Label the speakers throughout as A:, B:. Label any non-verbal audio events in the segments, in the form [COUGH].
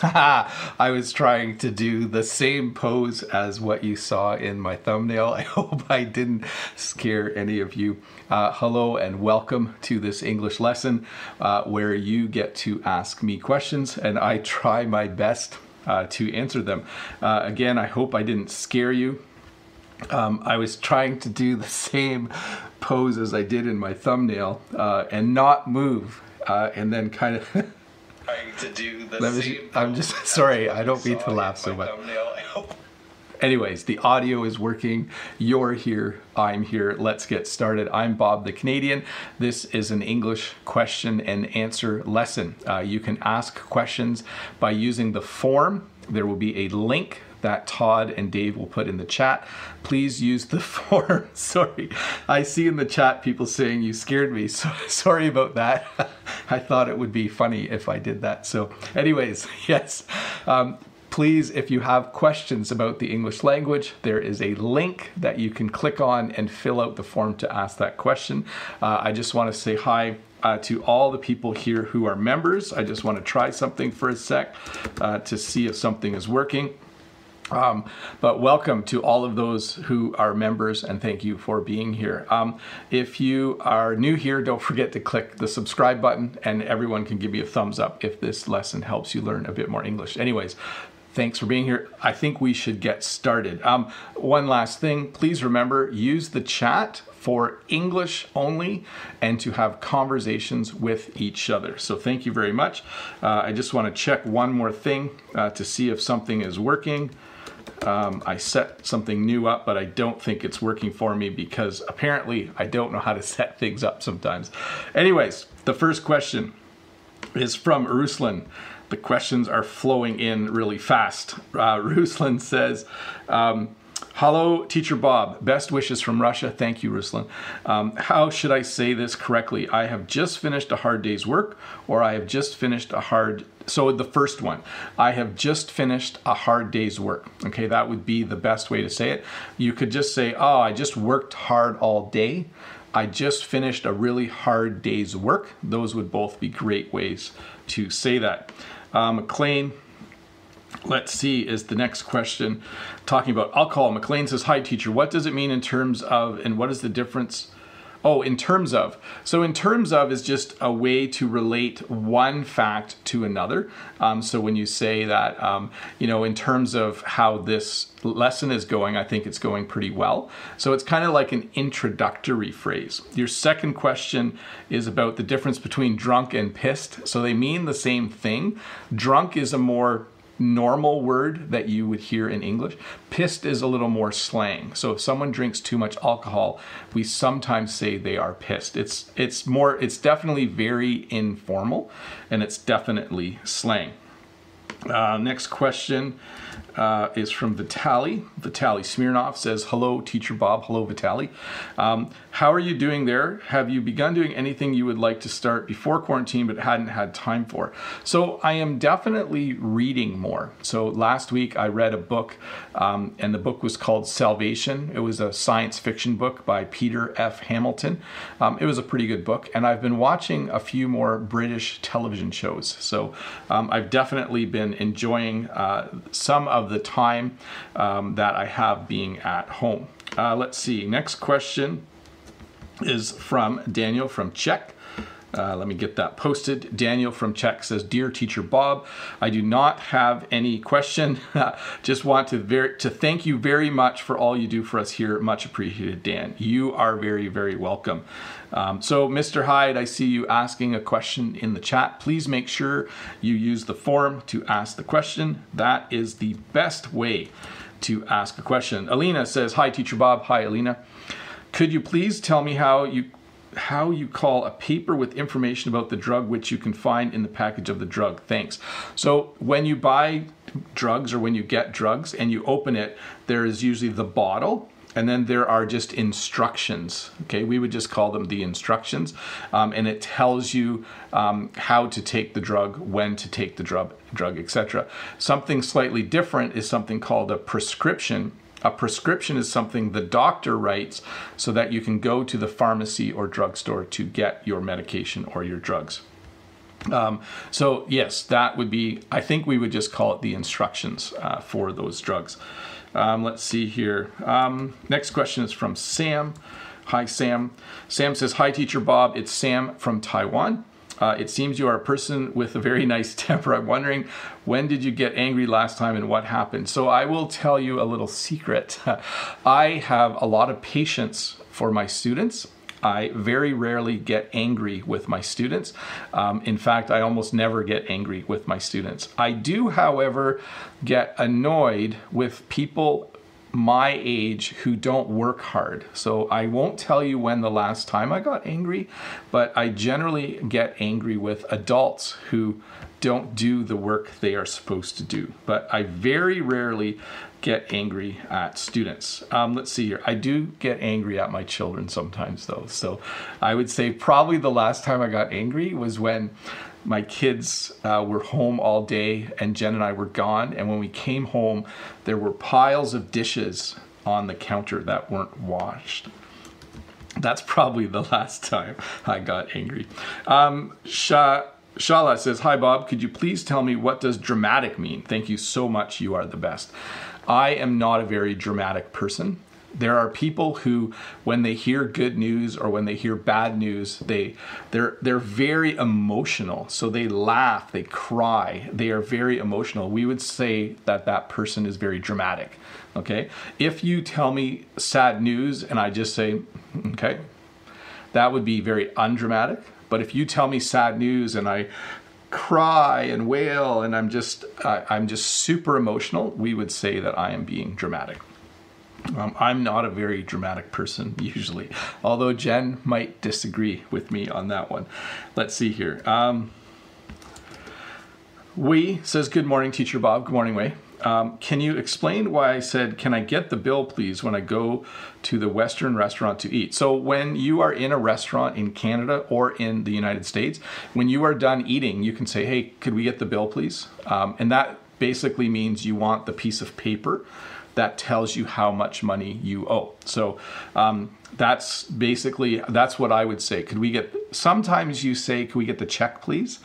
A: [LAUGHS] I was trying to do the same pose as what you saw in my thumbnail. [LAUGHS] I hope I didn't scare any of you. Uh, hello and welcome to this English lesson uh, where you get to ask me questions and I try my best uh, to answer them. Uh, again, I hope I didn't scare you. Um, I was trying to do the same pose as I did in my thumbnail uh, and not move uh, and then kind of [LAUGHS]
B: trying to do the
A: Let me-
B: same
A: I'm just [LAUGHS] sorry, I don't mean to laugh so much.
B: thumbnail. I hope
A: Anyways, the audio is working. You're here. I'm here. Let's get started. I'm Bob the Canadian. This is an English question and answer lesson. Uh, you can ask questions by using the form. There will be a link that Todd and Dave will put in the chat. Please use the [LAUGHS] form. sorry. I see in the chat people saying you scared me. [LAUGHS] So sorry about that. [LAUGHS] I thought it would be funny if I did that. So, anyways, yes. Um, Please, if you have questions about the English language, there is a link that you can click on and fill out the form to ask that question. Uh, I just want to say hi uh, to all the people here who are members. I just want to try something for a sec uh, to see if something is working. Um, but welcome to all of those who are members and thank you for being here. Um, if you are new here, don't forget to click the subscribe button and everyone can give me a thumbs up if this lesson helps you learn a bit more English. Anyways, thanks for being here. I think we should get started. Um, one last thing, please remember use the chat for English only and to have conversations with each other. So thank you very much. Uh, I just want to check one more thing uh, to see if something is working. Um, I set something new up, but I don't think it's working for me because apparently I don't know how to [LAUGHS] set things up sometimes. Anyways, the first question is from Ruslan. The questions are flowing in really fast. Uh, [LAUGHS] Ruslan says, um, Hello, Teacher Bob. Best wishes from Russia. Thank you, Ruslan. Um, how should I say this correctly? I have just finished a hard day's work, or I have just finished a hard. So, the first one, I have just finished a hard day's work. Okay, that would be the best way to say it. You could just say, Oh, I just worked hard all day. I just finished a really hard day's work. Those would both be great ways to say that. Uh, McLean, let's see, is the next question talking about alcohol. McLean says, Hi, teacher, what does it mean in terms of, and what is the difference? Oh, in terms of. So, in terms of is just a way to relate one fact to another. Um, so, when you say that, um, you know, in terms of how this lesson is going, I think it's going pretty well. So, it's kind of like an introductory phrase. Your second question is about the difference between drunk and pissed. So, they mean the same thing. Drunk is a more normal word that you would hear in English. Pissed is a little more slang. So if someone drinks too much alcohol, we sometimes say they are pissed. It's it's more it's definitely very informal and it's definitely slang. Uh, next question uh, is from Vitali. Vitali Smirnov says, Hello, Teacher Bob. Hello, Vitali. Um, how are you doing there? Have you begun doing anything you would like to start before quarantine but hadn't had time for? So, I am definitely reading more. So, last week I read a book, um, and the book was called Salvation. It was a science fiction book by Peter F. Hamilton. Um, it was a pretty good book, and I've been watching a few more British television shows. So, um, I've definitely been enjoying uh, some of the time um, that I have being at home. Uh, let's see. Next question is from Daniel from Czech. Uh, let me get that posted. Daniel from Czech says, "Dear Teacher Bob, I do not have any question. [LAUGHS] Just want to ver- to thank you very much for all you do for us here. Much appreciated, Dan. You are very very welcome." Um, so, Mr. Hyde, I see you asking a question in the chat. Please make sure you use the form to ask the question. That is the best way to ask a question. Alina says, "Hi, Teacher Bob. Hi, Alina. Could you please tell me how you how you call a paper with information about the drug which you can find in the package of the drug? Thanks." So when you buy drugs or when you get drugs and you open it, there is usually the bottle. And then there are just instructions. Okay, we would just call them the instructions, um, and it tells you um, how to take the drug, when to take the drug, drug, etc. Something slightly different is something called a prescription, a prescription is something the doctor writes so that you can go to the pharmacy or drugstore to get your medication or your drugs. Um, so yes, that would be. I think we would just call it the instructions uh, for those drugs. Um, let's see here. Um, next question is from Sam. Hi, Sam. Sam says, "Hi, Teacher Bob. It's Sam from Taiwan. Uh, it seems you are a person with a very [LAUGHS] nice temper. I'm wondering when did you get angry last time and what happened? So I will tell you a little secret. [LAUGHS] I have a lot of patience for my students. I very rarely get angry with my students. Um, in fact, I almost never get angry with my students. I do, however, get annoyed with people my age who don't work hard. So I won't tell you when the last time I got angry, but I generally get angry with adults who don't do the work they are supposed to do. But I very rarely get angry at students. Um, let's see here. I do get angry at my children sometimes, though. So I would say probably the last time I got angry was when my kids uh, were home all day and Jen and I were gone. And when we came home, there were piles of dishes on the counter that weren't washed. That's probably the [LAUGHS] last time I got angry. Um, Sha- Shala says, Hi Bob, could you please tell me what does dramatic mean? Thank you so much. You are the best. I am not a very dramatic person. There are people who, when they hear good news or when they hear bad news, they they're they're very emotional. So they laugh, they cry, they are very emotional. We would say that that person is very dramatic. Okay, if you tell me sad news and I just say, okay, that would be very undramatic. But if you tell me sad news and I cry and wail and I'm just uh, I'm just super emotional, we would say that I am being dramatic. Um, I'm not a very dramatic person usually, although Jen might disagree with me on that one. Let's see here. Um, we says, Good morning, Teacher Bob. Good morning, Way. Um, can you explain why I said, Can I get the bill, please, when I go to the Western restaurant to eat? So, when you are in a restaurant in Canada or in the United States, when you are done eating, you can say, Hey, could we get the bill, please? Um, and that basically means you want the piece of paper that tells you how much money you owe. So um, that's basically that's what I would say. Could we get? Sometimes you say, "Could we get the check, please?"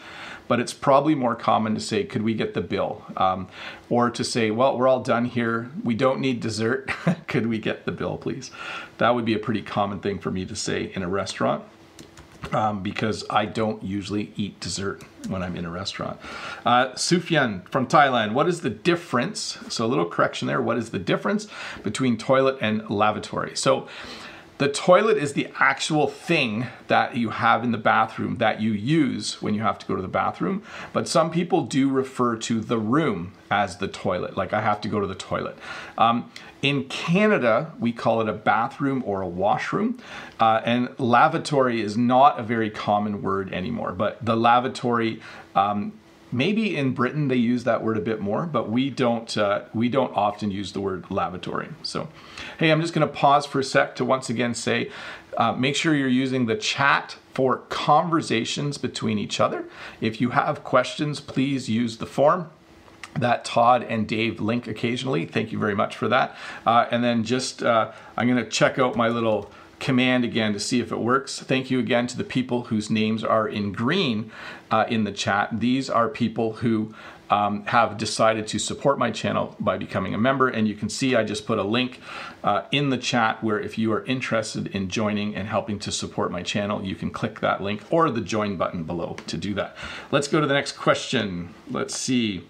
A: But it's probably more common to say, "Could we get the bill?" Um, or to say, "Well, we're all done here. We don't need dessert. [LAUGHS] Could we get the bill, please?" That would be a pretty common thing for me to say in a restaurant um, because I don't usually eat dessert when I'm in a restaurant. Uh, Sufyan from Thailand, what is the difference? So, a little correction there. What is the difference between toilet and lavatory? So, the toilet is the actual thing that you have in the bathroom that you use when you have to go to the bathroom. But some people do refer to the room as the toilet, like I have to go to the toilet. Um, in Canada, we call it a bathroom or a washroom, uh, and lavatory is not a very common word anymore. But the lavatory, um, maybe in Britain they use that word a bit more, but we don't. Uh, we don't often use the word lavatory. So, hey, I'm just going to pause for a sec to once again say, uh, make sure you're using the chat for conversations between each other. If you have questions, please use the form that Todd and Dave link occasionally. Thank you very much for that. Uh, and then just, uh, I'm going to check out my little command again to see if it works. Thank you again to the people whose names are in green uh, in the chat. These are people who um, have decided to support my channel by becoming a member. And you can see I just put a link uh, in the chat where if you are interested in joining and helping to support my channel, you can click that link or the join button below to do that. Let's go to the next question. Let's see.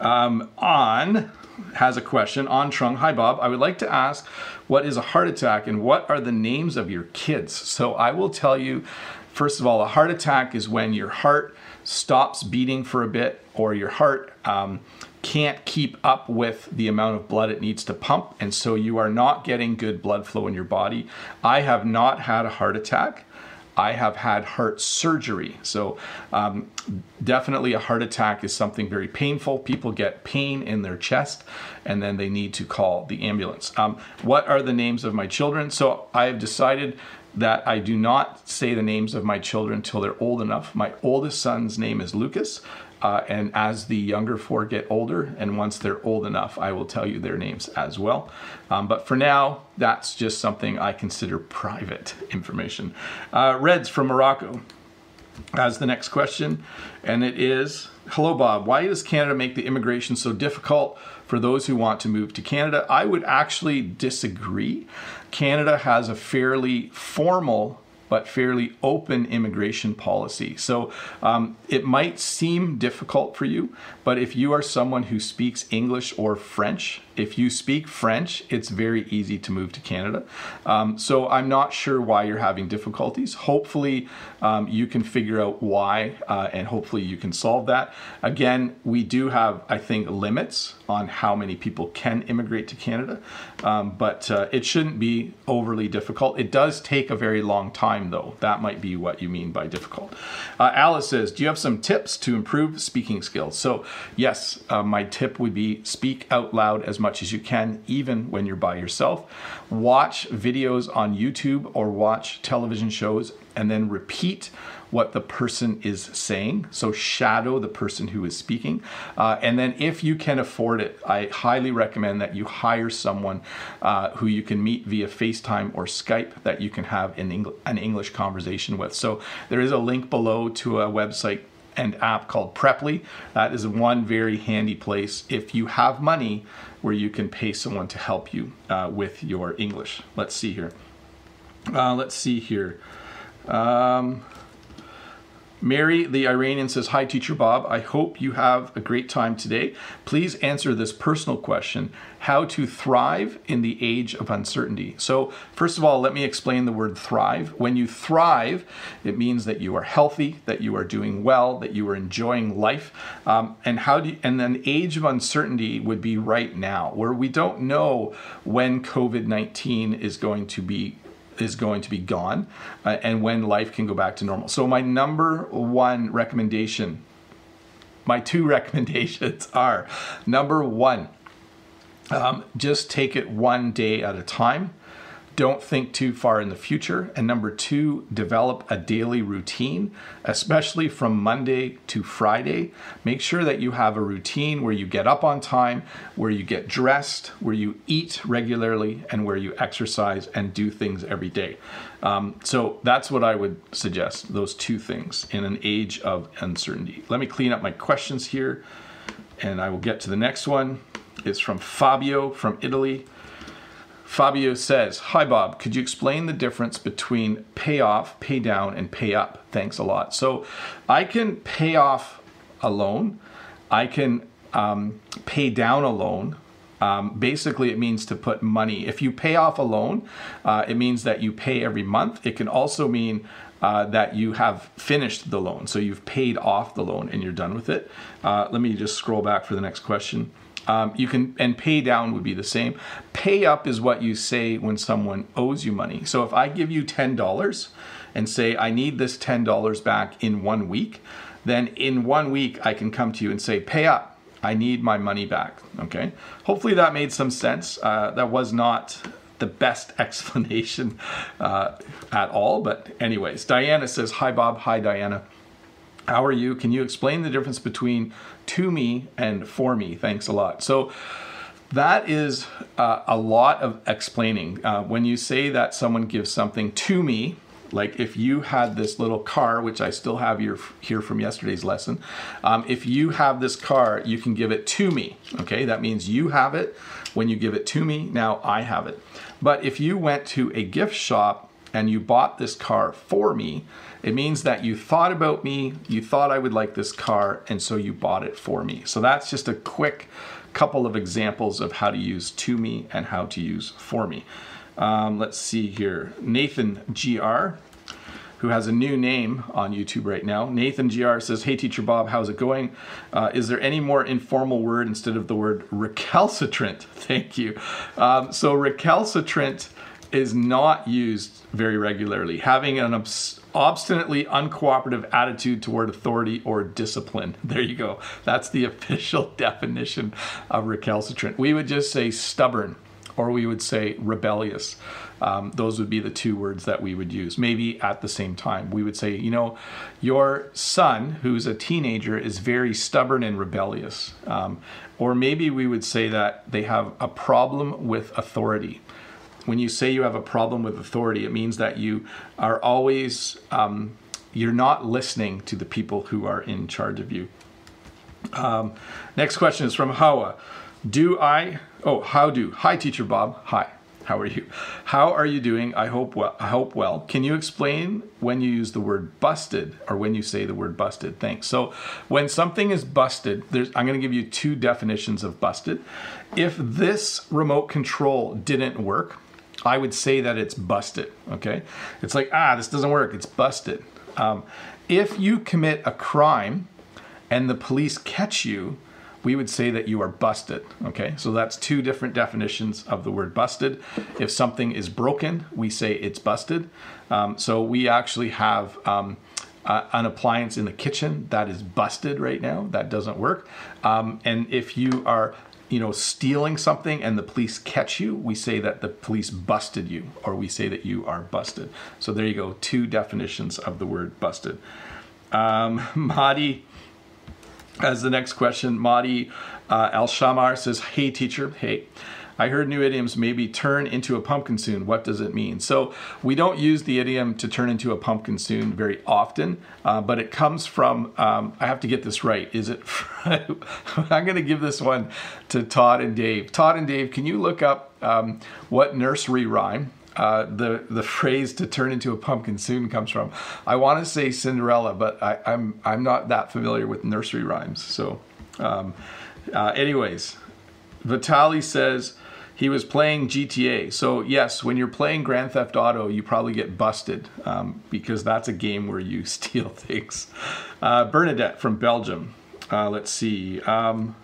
A: Um, on has a question on Trung. Hi, Bob. I would like to ask what is a heart attack and what are the names of your kids? So I will tell you, first of all, a heart attack is when your heart stops beating for a bit or your heart um, can't keep up with the amount of blood it needs to pump. And so you are not getting good blood flow in your body. I have not had a heart attack. I have had heart surgery. So, um, definitely a heart attack is something very painful. People get pain in their chest and then they need to call the ambulance. Um, what are the names of my children? So, I have decided that I do not say the names of my children until they're old enough. My oldest son's name is Lucas. Uh, and as the younger four get older, and once they're old enough, I will tell you their names as well. Um, but for now, that's just something I consider private [LAUGHS] information. Uh, Reds from Morocco. as the next question, and it is Hello, Bob. Why does Canada make the immigration so difficult for those who want to move to Canada? I would actually disagree. Canada has a fairly formal but fairly open immigration policy. So um, it might seem difficult for you, but if you are someone who speaks English or French, if you speak French, it's very easy to move to Canada. Um, so I'm not sure why you're having difficulties. Hopefully, um, you can figure out why, uh, and hopefully, you can solve that. Again, we do have, I think, limits on how many people can immigrate to Canada, um, but uh, it shouldn't be overly difficult. It does take a very long time, though. That might be what you mean by difficult. Uh, Alice says, Do you have some tips to improve speaking skills? So, yes, uh, my tip would be speak out loud as much as you can, even when you're by yourself. Watch videos on YouTube or watch television shows and then repeat what the person is saying. So shadow the person who is speaking. Uh, and then if you can afford it, I highly recommend that you hire someone uh, who you can meet via FaceTime or Skype that you can have an, Eng- an English conversation with. So there is a link below to a website and app called Preply. That is one very handy place if you have money where you can pay someone to help you uh, with your English. Let's see here. Uh, let's see here. Um, Mary, the Iranian, says, Hi, Teacher Bob. I hope you have a great time today. Please answer this personal question How to thrive in the age of uncertainty. So, first of all, let me explain the word thrive. When you thrive, it means that you are healthy, that you are doing well, that you are enjoying life. Um, and how do you, and then age of uncertainty would be right now, where we don't know when COVID 19 is going to be is going to be gone uh, and when life can go back to normal. So, my number one recommendation, my two [LAUGHS] recommendations are number one, um, just take it one day at a time. Don't think too far in the future. And number two, develop a daily routine, especially from Monday to Friday. Make sure that you have a routine where you get up on time, where you get dressed, where you eat regularly, and where you exercise and do things every day. Um, so that's what I would suggest those two things in an age of uncertainty. Let me clean up my questions here, and I will get to the next one. It's from Fabio from Italy. Fabio says, Hi Bob, could you explain the difference between pay off, pay down, and pay up? Thanks a lot. So I can pay off a loan, I can um, pay down a loan. Um, basically, it means to put money. If you pay off a loan, uh, it means that you pay every month. It can also mean uh, that you have finished the loan. So you've paid off the loan and you're done with it. Uh, let me just scroll back for the next question. Um, you can and pay down would be the same. Pay up is what you say when someone owes you money. So if I give you ten dollars and say I need this ten dollars back in one week, then in one week I can come to you and say pay up. I need my money back. Okay. Hopefully that made some sense. Uh, that was not the best [LAUGHS] explanation uh, at all, but anyways, Diana says hi Bob. Hi Diana. How are you? Can you explain the difference between to me and for me? Thanks a lot. So, that is uh, a lot of explaining. Uh, when you say that someone gives something to me, like if you had this little car, which I still have here, here from yesterday's lesson, um, if you have this car, you can give it to me. Okay, that means you have it. When you give it to me, now I have it. But if you went to a gift shop and you bought this car for me, it means that you thought about me, you thought I would like this car, and so you bought it for me. So that's just a quick couple of examples of how to use to me and how to use for me. Um, let's see here. Nathan GR, who has a new name on YouTube right now. Nathan GR says, Hey, Teacher Bob, how's it going? Uh, is there any more informal word instead of the word recalcitrant? [LAUGHS] Thank you. Um, so, recalcitrant is not used very regularly. Having an obs- obstinately uncooperative attitude toward authority or discipline. [LAUGHS] There you go. That's the [LAUGHS] official definition of recalcitrant. We would just say stubborn or we would say rebellious. Um, those would be the two words that we would use, maybe at the same time. We would say, you know, your son, who's a teenager, is very stubborn and rebellious. Um, or maybe we would say that they have a problem with authority when you say you have a problem with authority, it means that you are always um, you're not listening to the people who are in charge of you. Um, next question is from Hawa. Do I? Oh, how do? Hi, teacher Bob. Hi. How are you? How are you doing? I hope well. I hope well. Can you explain when you use the word busted or when you say the word busted? Thanks. So, when something is busted, I'm going to give you two definitions of busted. If this remote control didn't work, I would say that it's busted. Okay, it's like ah, this doesn't work. It's busted. Um, if you commit a crime and the police catch you, we would say that you are busted. Okay, so that's two different definitions of the word busted. If something is broken, we say it's busted. Um, so we actually have um, uh, an appliance in the kitchen that is busted right now, that doesn't work. Um, and if you are you know, stealing something and the police catch you, we say that the police busted you, or we say that you are busted. So there you go, two definitions of the word busted. Um, [LAUGHS] Mahdi as the next question, Mahdi uh, Al Shamar says, Hey, teacher, hey. I heard new idioms maybe turn into a pumpkin soon. What does it mean? So we don't use the idiom to turn into a pumpkin soon very often, uh, but it comes from, um, I have to get this right. Is it, [LAUGHS] I'm going to give this one to Todd and Dave. Todd and Dave, can you look up um, what nursery rhyme uh, the the phrase "to turn into a pumpkin soon" comes from. I want to say Cinderella, but I, am I'm, I'm not that familiar with nursery rhymes. So, um, uh, anyways, Vitali says he was playing GTA. So yes, when you're playing Grand Theft Auto, you probably get busted um, because that's a game where you [LAUGHS] steal things. Uh, Bernadette from Belgium. Uh, let's see. Um,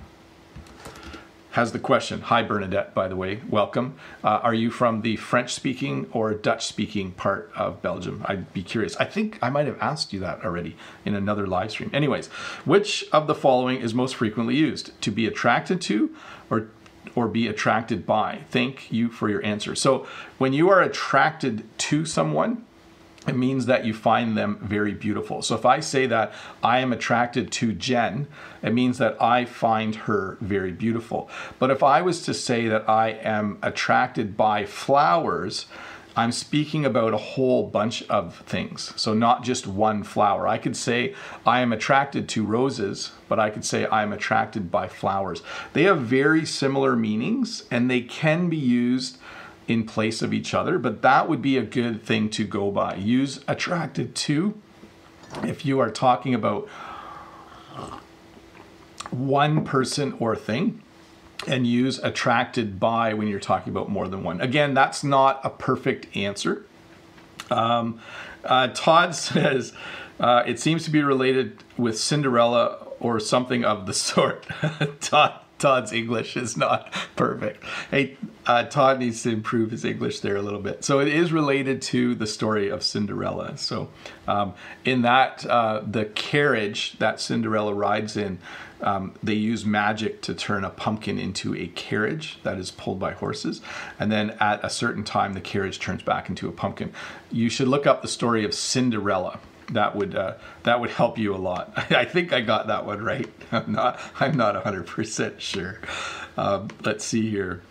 A: has the question. Hi, Bernadette, by the way. Welcome. Uh, are you from the French speaking or Dutch speaking part of Belgium? I'd be curious. I think I might have asked you that already in another live stream. Anyways, which of the following is most frequently used? To be attracted to or or be attracted by? Thank you for your answer. So, when you are attracted to someone, it means that you find them very beautiful. So if I say that I am attracted to Jen, it means that I find her very beautiful. But if I was to say that I am attracted by flowers, I'm speaking about a whole bunch of things. So not just one flower. I could say I am attracted to roses, but I could say I am attracted by flowers. They have very similar meanings and they can be used in place of each other, but that would be a good thing to go by. Use attracted to if you are talking about one person or thing and use attracted by when you're talking about more than one. Again, that's not a perfect answer. Um, uh, Todd [LAUGHS] says uh, it seems to be related with Cinderella or something of the [LAUGHS] sort. Todd, Todd's English is not [LAUGHS] perfect. Hey, uh, Todd needs to improve his English there a little bit. So it is related to the story of Cinderella. So um, in that, uh, the carriage that Cinderella rides in, um, they use magic to turn a pumpkin into a carriage that is pulled by horses. And then at a certain time, the carriage turns back into a pumpkin. You should look up the story of Cinderella that would uh, that would help you a lot. [LAUGHS] I think I got that one right. [LAUGHS] I'm not I'm not 100% sure. Um, let's see here.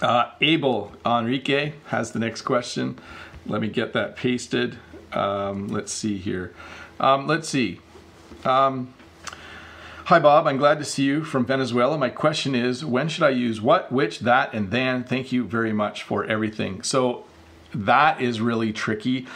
A: Uh, Abel Enrique has the next question. Let me get that pasted. Um, let's see here. Um, let's see. Um, Hi, Bob. I'm glad to see you from Venezuela. My question is when should I use what, which, that, and then? Thank you very much for everything. So, that is really tricky.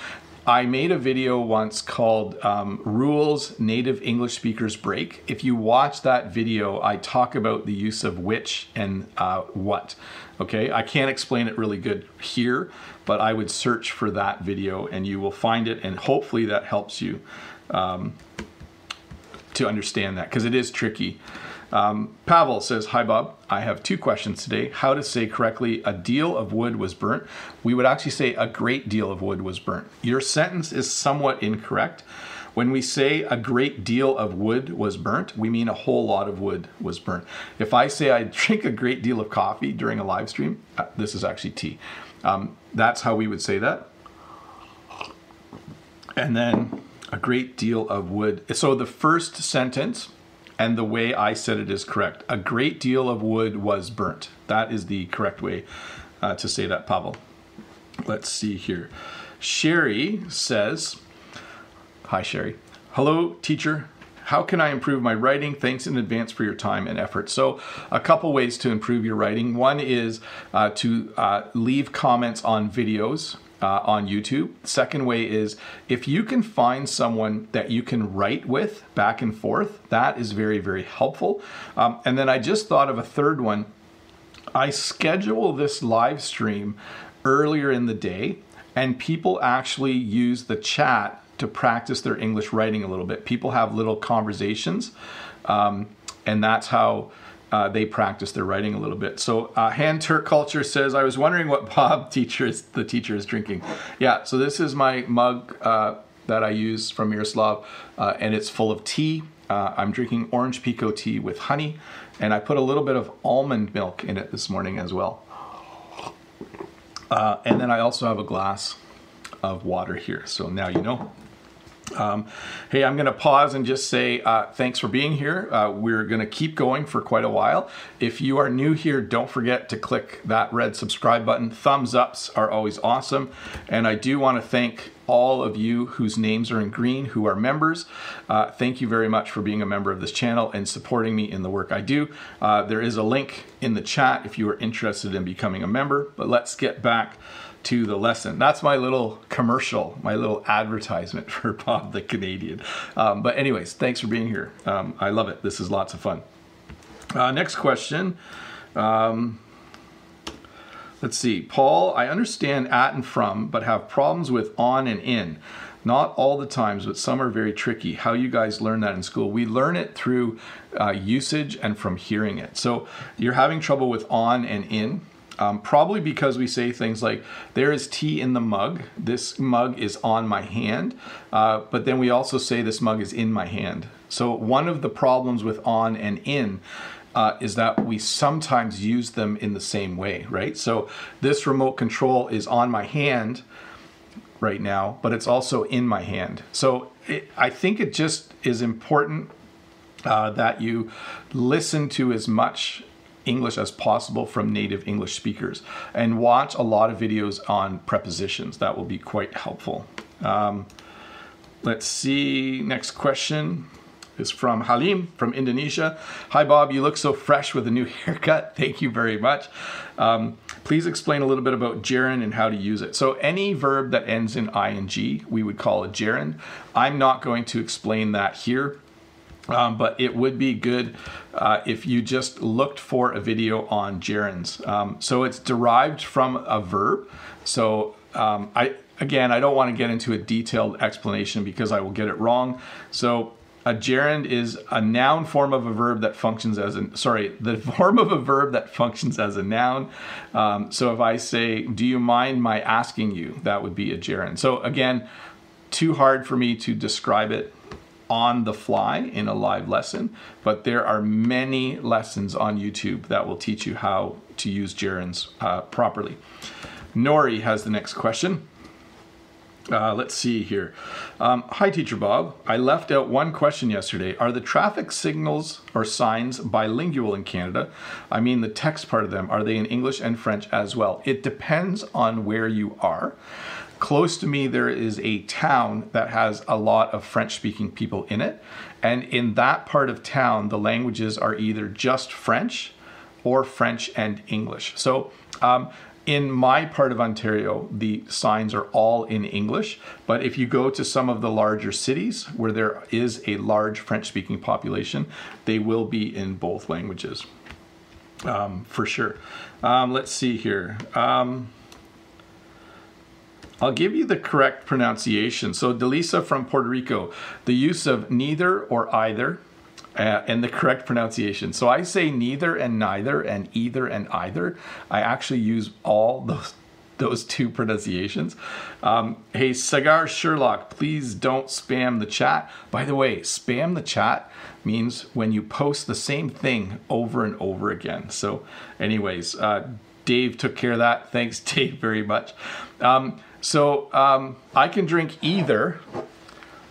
A: I made a video once called um, Rules Native English Speakers Break. If you watch that video, I talk about the use of which and uh, what. Okay, I can't explain it really good here, but I would search for that video and you will find it, and hopefully that helps you um, to understand that because it is tricky. Um, Pavel says, Hi Bob, I have two questions today. How to say correctly, a deal of wood was burnt. We would actually say a great deal of wood was burnt. Your sentence is somewhat incorrect. When we say a great deal of wood was burnt, we mean a whole lot of wood was burnt. If I say I drink a great deal of coffee during a live stream, uh, this is actually tea. Um, that's how we would say that. And then a great deal of wood. So the first sentence and the way I said it is correct. A great deal of wood was burnt. That is the correct way uh, to say that, Pavel. Let's see here. Sherry says, Hi, Sherry. Hello, teacher. How can I improve my writing? Thanks in advance for your time and effort. So, a couple ways to improve your writing. One is uh, to uh, leave comments on videos. Uh, on YouTube. Second way is if you can find someone that you can write with back and forth, that is very, very helpful. Um, and then I just thought of a third one. I schedule this live stream earlier in the day, and people actually use the chat to practice their English writing a little bit. People have little conversations, um, and that's how uh, they practice their writing a little bit. So, uh, Hand Turk Culture says, I was wondering what Bob [LAUGHS] teacher is, the teacher is drinking. Yeah, so this is my mug uh, that I use from Miroslav, uh, and it's full of tea. Uh, I'm drinking orange pekoe tea with honey, and I put a little bit of almond milk in it this morning as well. Uh, and then I also have a glass of water here. So now you know. Um, hey, I'm going to pause and just say uh, thanks for being here. Uh, we're going to keep going for quite a while. If you are new here, don't forget to click that red subscribe button. Thumbs ups are always awesome. And I do want to thank all of you whose names are in green who are members. Uh, thank you very much for being a member of this channel and supporting me in the work I do. Uh, there is a link in the chat if you are interested in becoming a member. But let's get back to the lesson. That's my little commercial, my little advertisement [LAUGHS] for Bob the Canadian. Um, but, anyways, thanks for being here. Um, I love it. This is lots of fun. Uh, next question. Um, let's see. Paul, I understand at and from, but have problems with on and in. Not all the times, but some are very tricky. How you guys learn that in school? We learn it through uh, usage and from hearing it. So you're having trouble with on and in. Um, probably because we say things like, there is tea in the mug. This mug is on my hand. Uh, but then we also say this mug is in my hand. So one of the problems with on and in uh, is that we sometimes use them in the same way, right? So this remote control is on my hand right now, but it's also in my hand. So it, I think it just is important uh, that you listen to as much English as possible from native English speakers and watch a lot of videos on prepositions. That will be quite helpful. Um, let's see, next question is from Halim from Indonesia. Hi, Bob. You look so fresh with a new [LAUGHS] haircut. Thank you very much. Um, please explain a little bit about gerund and how to use it. So, any verb that ends in ing, we would call a gerund. I'm not going to explain that here. Um, but it would be good uh, if you just looked for a video on gerunds. Um, so it's derived from a verb. So um, I again, I don't want to get into a detailed explanation because I will get it wrong. So a gerund is a noun form of a verb that functions as a sorry, the [LAUGHS] form of a verb that functions as a noun. Um, so if I say, "Do you mind my asking you?" That would be a gerund. So again, too hard for me to describe it on the fly in a live lesson, but there are many lessons on YouTube that will teach you how to use gerunds uh, properly. Nori has the next question. Uh, let's see here. Um, Hi, Teacher Bob. I left out one question yesterday. Are the traffic signals or signs bilingual in Canada? I mean, the text part of them, are they in English and French as well? It depends on where you are. Close to me, there is a town that has a lot of French speaking people in it. And in that part of town, the languages are either just French or French and English. So, um, in my part of Ontario, the signs are all in English. But if you go to some of the larger cities where there is a large French speaking population, they will be in both languages um, for sure. Um, let's see here. Um, I'll give you the correct pronunciation. So, Delisa from Puerto Rico, the use of neither or either, uh, and the correct pronunciation. So, I say neither and neither and either and either. I actually use all those those two pronunciations. Um, hey, Cigar Sherlock, please don't spam the chat. By the way, spam the chat means when you post the same thing over and over again. So, anyways, uh, Dave took care of that. Thanks, [LAUGHS] Dave, very much. Um, so um, I can drink either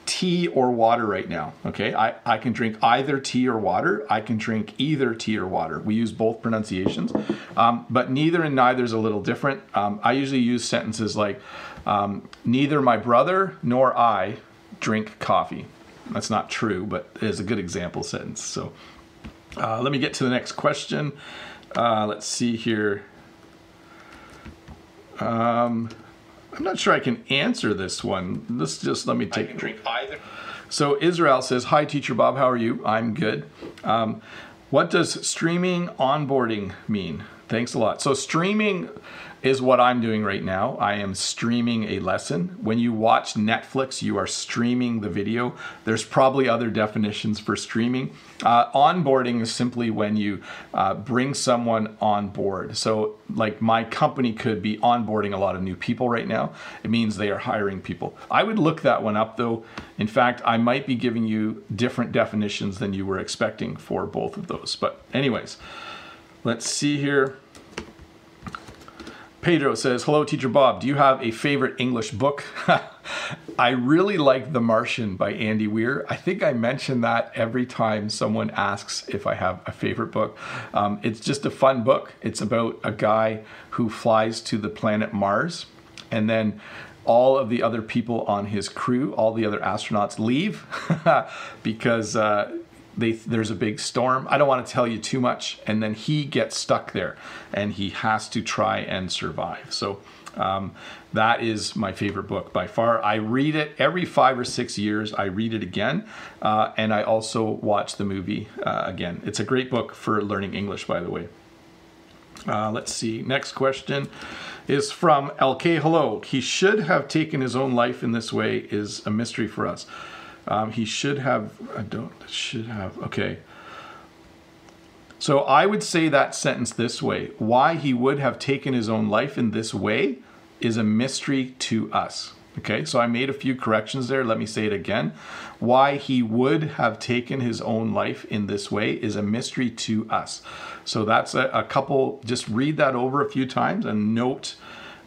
A: tea or water right now. Okay, I, I can drink either tea or water. I can drink either tea or water. We use both pronunciations, um, but neither and neither is a little different. Um, I usually use sentences like um, neither my brother nor I drink coffee. That's not true, but it is a good example sentence. So uh, let me get to the next question. Uh, let's see here. I'm not sure I can answer this one. Let's just let me take.
B: I can drink either.
A: So Israel says, "Hi, Teacher Bob. How are you? I'm good. Um, what does streaming onboarding mean? Thanks a lot. So streaming is what I'm doing right now. I am streaming a lesson. When you watch Netflix, you are streaming the video. There's probably other definitions for streaming. Uh, onboarding is simply when you uh, bring someone on board. So, like my company could be onboarding a lot of new people right now. It means they are hiring people. I would look that one up though. In fact, I might be giving you different definitions than you were expecting for both of those. But, anyways, let's see here. Pedro says, Hello, Teacher Bob. Do you have a favorite English book? [LAUGHS] I really like The Martian by Andy Weir. I think I mention that every time someone asks if I have a favorite book. Um, it's just a fun book. It's about a guy who flies to the planet Mars and then all of the other people on his crew, all the other astronauts leave [LAUGHS] because uh, they, there's a big storm. I don't want to tell you too much. And then he gets stuck there and he has to try and survive. So um, that is my favorite book by far. I read it every five or six years. I read it again. Uh, and I also watch the movie uh, again. It's a great book for learning English, by the way. Uh, let's see. Next question is from LK. Hello. He should have taken his own life in this way is a mystery for us. Um, he should have. I don't. Should have. Okay. So I would say that sentence this way: Why he would have taken his own life in this way is a mystery to us. Okay, so I made a few corrections there. Let me say it again. Why he would have taken his own life in this way is a mystery to us. So that's a, a couple, just read that over a few times and note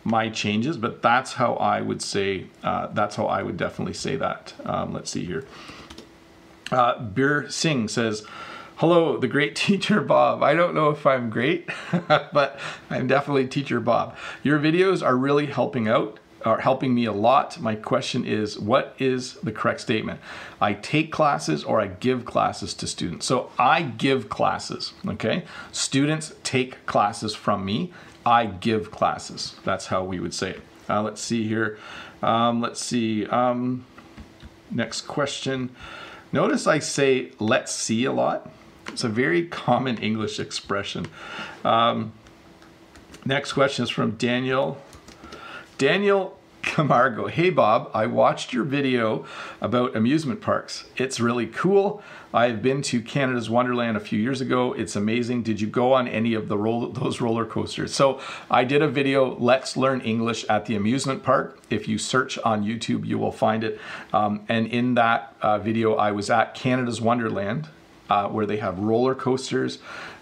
A: my changes, but that's how I would say, uh, that's how I would definitely say that. Um, let's see here. Uh, Bir Singh says, Hello, the great [LAUGHS] teacher Bob. I don't know if I'm great, [LAUGHS] but I'm definitely teacher Bob. Your videos are really helping out, are helping me a lot. My question is, what is the correct statement? I take classes or I give classes to students. So I give classes, okay? Students take classes from me. I give classes. That's how we would say it. Uh, let's see here. Um, let's see. Um, next question. Notice I say let's see a lot. It's a very common English expression. Um, next question is from Daniel. Daniel Camargo. Hey Bob, I watched your video about amusement parks. It's really cool. I've been to Canada's Wonderland a few years ago. It's amazing. Did you go on any of the those roller coasters? So I did a video, Let's Learn English at the amusement park. If you search on YouTube, you will find it. Um, and in that uh, video, I was at Canada's Wonderland, uh, where they have roller coasters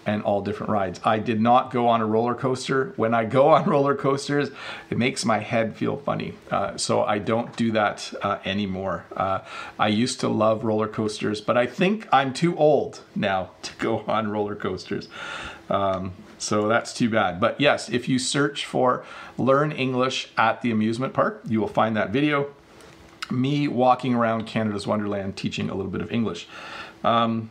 A: and all different rides. I did not go on a roller coaster. When I go [LAUGHS] on roller coasters, it makes my head feel funny. Uh, so I don't do that uh, anymore. Uh, I used to love roller coasters, but I think I'm too old now [LAUGHS] to go on roller coasters. Um, so that's too bad. But yes, if you search for Learn English at the amusement park, you will find that video. Me walking around Canada's Wonderland teaching a little bit of English. Um,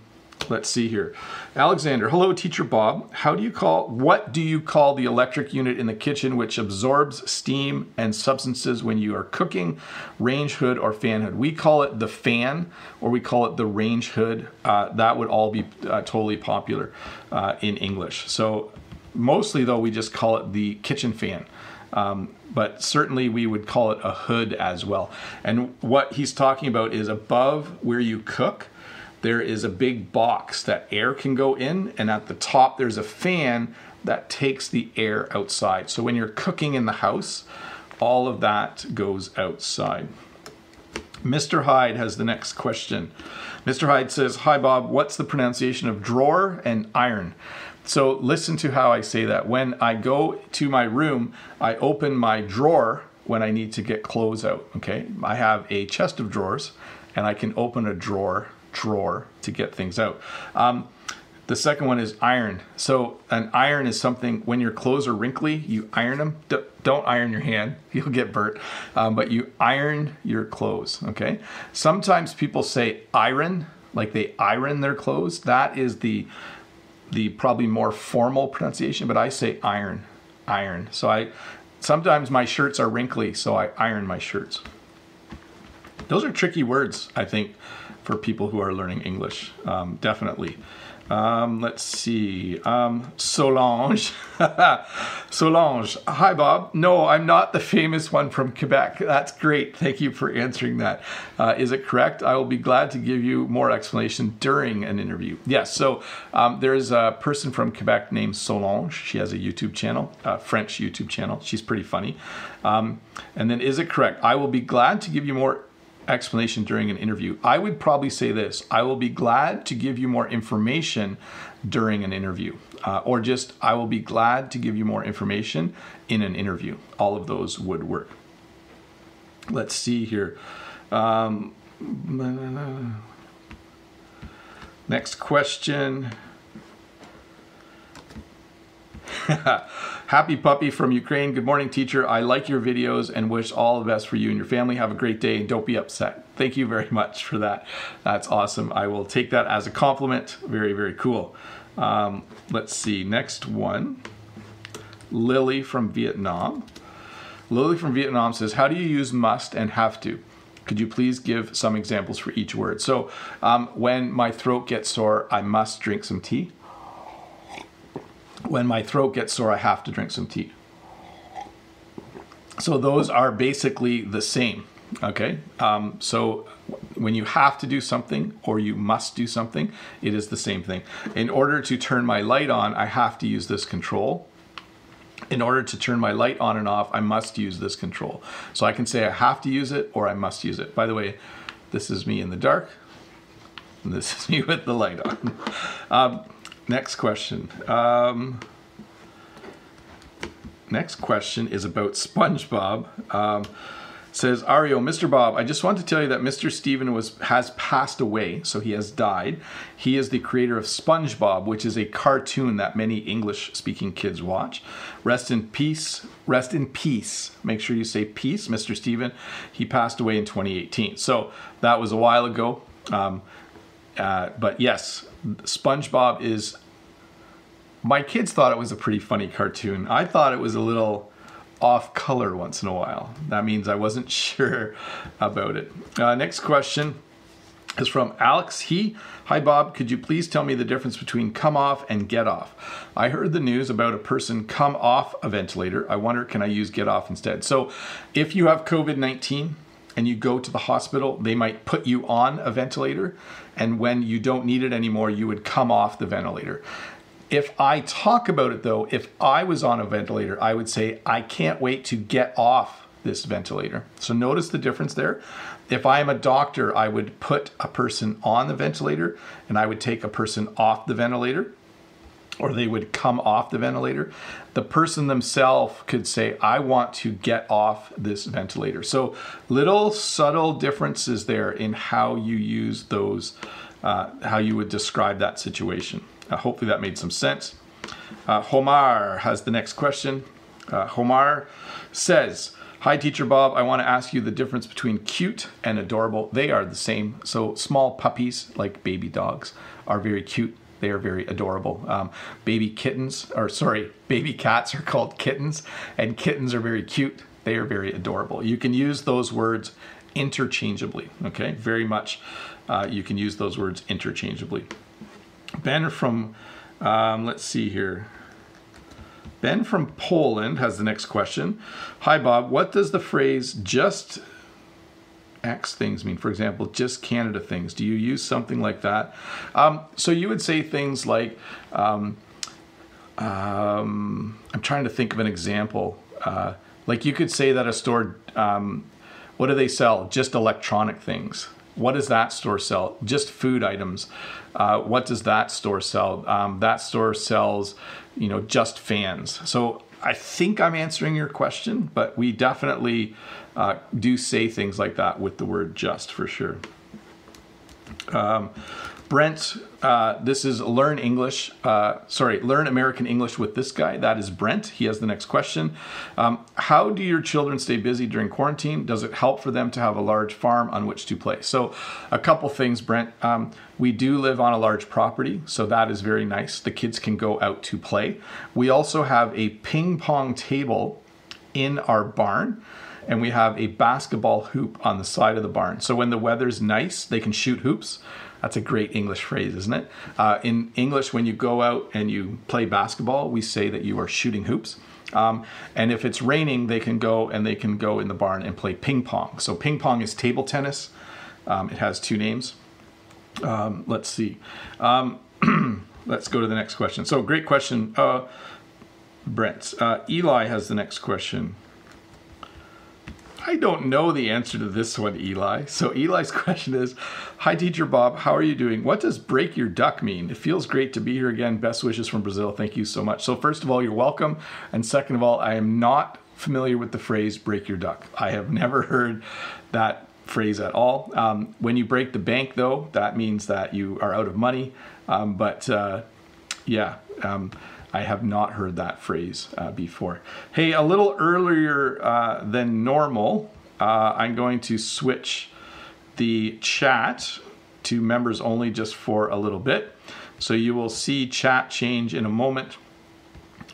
A: Let's see here. Alexander, hello, teacher Bob. How do you call, what do you call the electric unit in the kitchen which absorbs steam and substances when you are cooking, range hood or fan hood? We call it the fan or we call it the range hood. Uh, that would all be uh, totally popular uh, in English. So mostly though, we just call it the kitchen fan. Um, but certainly we would call it a hood as well. And what he's talking about is above where you cook, there is a big box that air can go in, and at the top there's a fan that takes the air outside. So when you're cooking in the house, all of that goes outside. Mr. Hyde has the next question. Mr. Hyde says, Hi Bob, what's the pronunciation of drawer and iron? So listen to how I say that. When I go to my room, I open my drawer when I need to get clothes out. Okay, I have a chest of drawers and I can open a drawer drawer to get things out. Um, The second one is iron. So an iron is something when your clothes are wrinkly, you iron them. D- don't iron your hand; [LAUGHS] you'll get burnt. Um, but you iron your clothes. Okay. Sometimes people say iron, like they iron their clothes. That is the the probably more formal pronunciation, but I say iron, iron. So I sometimes my shirts are wrinkly, so I iron my shirts. Those are tricky words, I think, for people who are learning English. Um, definitely. Um, let's see. Um, Solange. [LAUGHS] Solange. Hi, Bob. No, I'm not the famous one from Quebec. That's great. Thank you for answering that. Uh, is it correct? I will be glad to give you more explanation during an interview. Yes. So um, there is a person from Quebec named Solange. She has a YouTube channel, a French YouTube channel. She's pretty funny. Um, and then, is it correct? I will be glad to give you more explanation during an interview. I would probably say this I will be glad to give you more information during an interview. Uh, or just, I will be glad to give you more information in an interview. All of those would work. Let's see here. Um, [LAUGHS] next question. [LAUGHS] Happy puppy from Ukraine. Good morning, teacher. I like your videos and wish all the best for you and your family. Have a great day and don't be upset. Thank you very much for that. That's awesome. I will take that as a compliment. Very, very cool. Um, let's see. Next one Lily from Vietnam. Lily from Vietnam says, How do you use must and have to? Could you please give some examples for each word? So, um, when my throat gets sore, I must drink some tea when my throat gets sore, I have to drink some tea. So those are basically the same. Okay. Um, so when you have to do something or you must do something, it is the same thing. In order to turn my light on, I have to use this control. In order to turn my light on and off, I must use this control. So I can say I have to use it or I must use it. By the way, this is me in the dark. And this is [LAUGHS] me with the light on. Um, Next question. Um, next question is about SpongeBob. Um, says Ario, Mr. Bob, I just want to tell you that Mr. Steven was has passed away, so he has died. He is the creator of SpongeBob, which is a cartoon that many English-speaking kids watch. Rest in peace. Rest in peace. Make sure you say peace, Mr. Steven. He passed away in 2018, so that was a while ago. Um, uh, but yes, SpongeBob is. My kids thought it was a pretty funny cartoon. I thought it was a little off color once in a while. That means I wasn't [LAUGHS] sure about it. Uh, next question is from Alex He. Hi Bob, could you please tell me the difference between come off and get off? I heard the news about a person come off a ventilator. I wonder can I use get off instead? So if you have COVID 19, and you go to the hospital, they might put you on a ventilator. And when you don't need it anymore, you would come off the ventilator. If I talk about it though, if I was on a ventilator, I would say, I can't wait to get off this ventilator. So notice the difference there. If I am a doctor, I would put a person on the ventilator and I would take a person off the ventilator or they would come off the ventilator. The person themselves could say, I want to get off this ventilator. So, little subtle differences there in how you use those, uh, how you would describe that situation. Uh, hopefully, that made some sense. Uh, Homar has the next question. Uh, Homar says, Hi, Teacher Bob. I want to ask you the difference between cute and adorable. They are the same. So, small puppies, like baby dogs, are very cute they are very adorable. Um, baby kittens, or sorry, baby cats are called kittens, and kittens are very cute. They are very adorable. You can use those words interchangeably, okay? Very much uh, you can use those words interchangeably. Ben from, um, let's see here. Ben from Poland has the next question. Hi, Bob. What does the phrase just X things mean? For example, just Canada things. Do you use something like that? Um, so you would say things like, um, um, I'm trying to think of an example. Uh, like you could say that a store, um, what do they sell? Just electronic things. What does that store sell? Just food items. Uh, what does that store sell? Um, that store sells, you know, just fans. So I think I'm answering your question, but we definitely uh, do say things like that with the word just for sure. Um, Brent, uh, this is Learn English. Uh, sorry, Learn American English with this guy. That is Brent. He has the next question. Um, how do your children stay busy during quarantine? Does it help for them to have a large farm on which to play? So, a couple things, Brent. Um, we do live on a large property, so that is very nice. The kids can go out to play. We also have a ping pong table in our barn and we have a basketball hoop on the side of the barn. So when the weather's nice, they can shoot hoops. That's a great English phrase, isn't it? Uh, in English, when you go out and you play basketball, we say that you are shooting hoops. Um, and if it's raining, they can go and they can go in the barn and play ping pong. So ping pong is table tennis. Um, it has two names. Um, let's see. Um, [CLEARS THROAT] let's go to the next question. So great question, uh, Brent. Uh, Eli has the next question. I don't know the answer to this one, Eli. So Eli's [LAUGHS] question is, "Hi, Teacher Bob. How are you doing? What does break your duck mean? It feels great to be here again. Best wishes from Brazil. Thank you so much." So first of all, you're welcome, and second of all, I am not familiar with the phrase "break your duck." I have [LAUGHS] never heard that phrase at all. Um, when you break the bank, though, that means that you are out of money. Um, but uh, yeah. Um, I have not heard that phrase uh, before. Hey, a little earlier uh, than normal, uh, I'm going to switch the chat to members only just for a little bit. So you will see chat change in a moment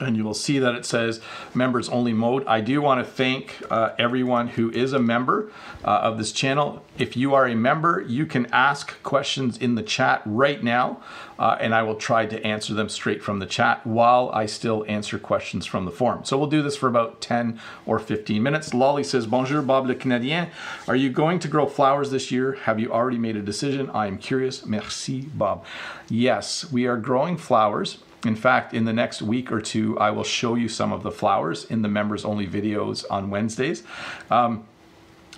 A: and you will see that it says members only mode. I do want to thank uh, everyone who is a member uh, of this channel. If you are a member, you can ask questions in the chat right now, uh, and I will try to answer them straight from the chat while I still answer questions from the forum. So we'll do this for about 10 or 15 minutes. Lolly says, Bonjour, Bob le Canadien. Are you going to grow flowers this year? Have you already made a decision? I am curious. Merci, Bob. Yes, we are growing flowers. In fact, in the next week or two, I will show you some of the flowers in the members only videos on Wednesdays. Um,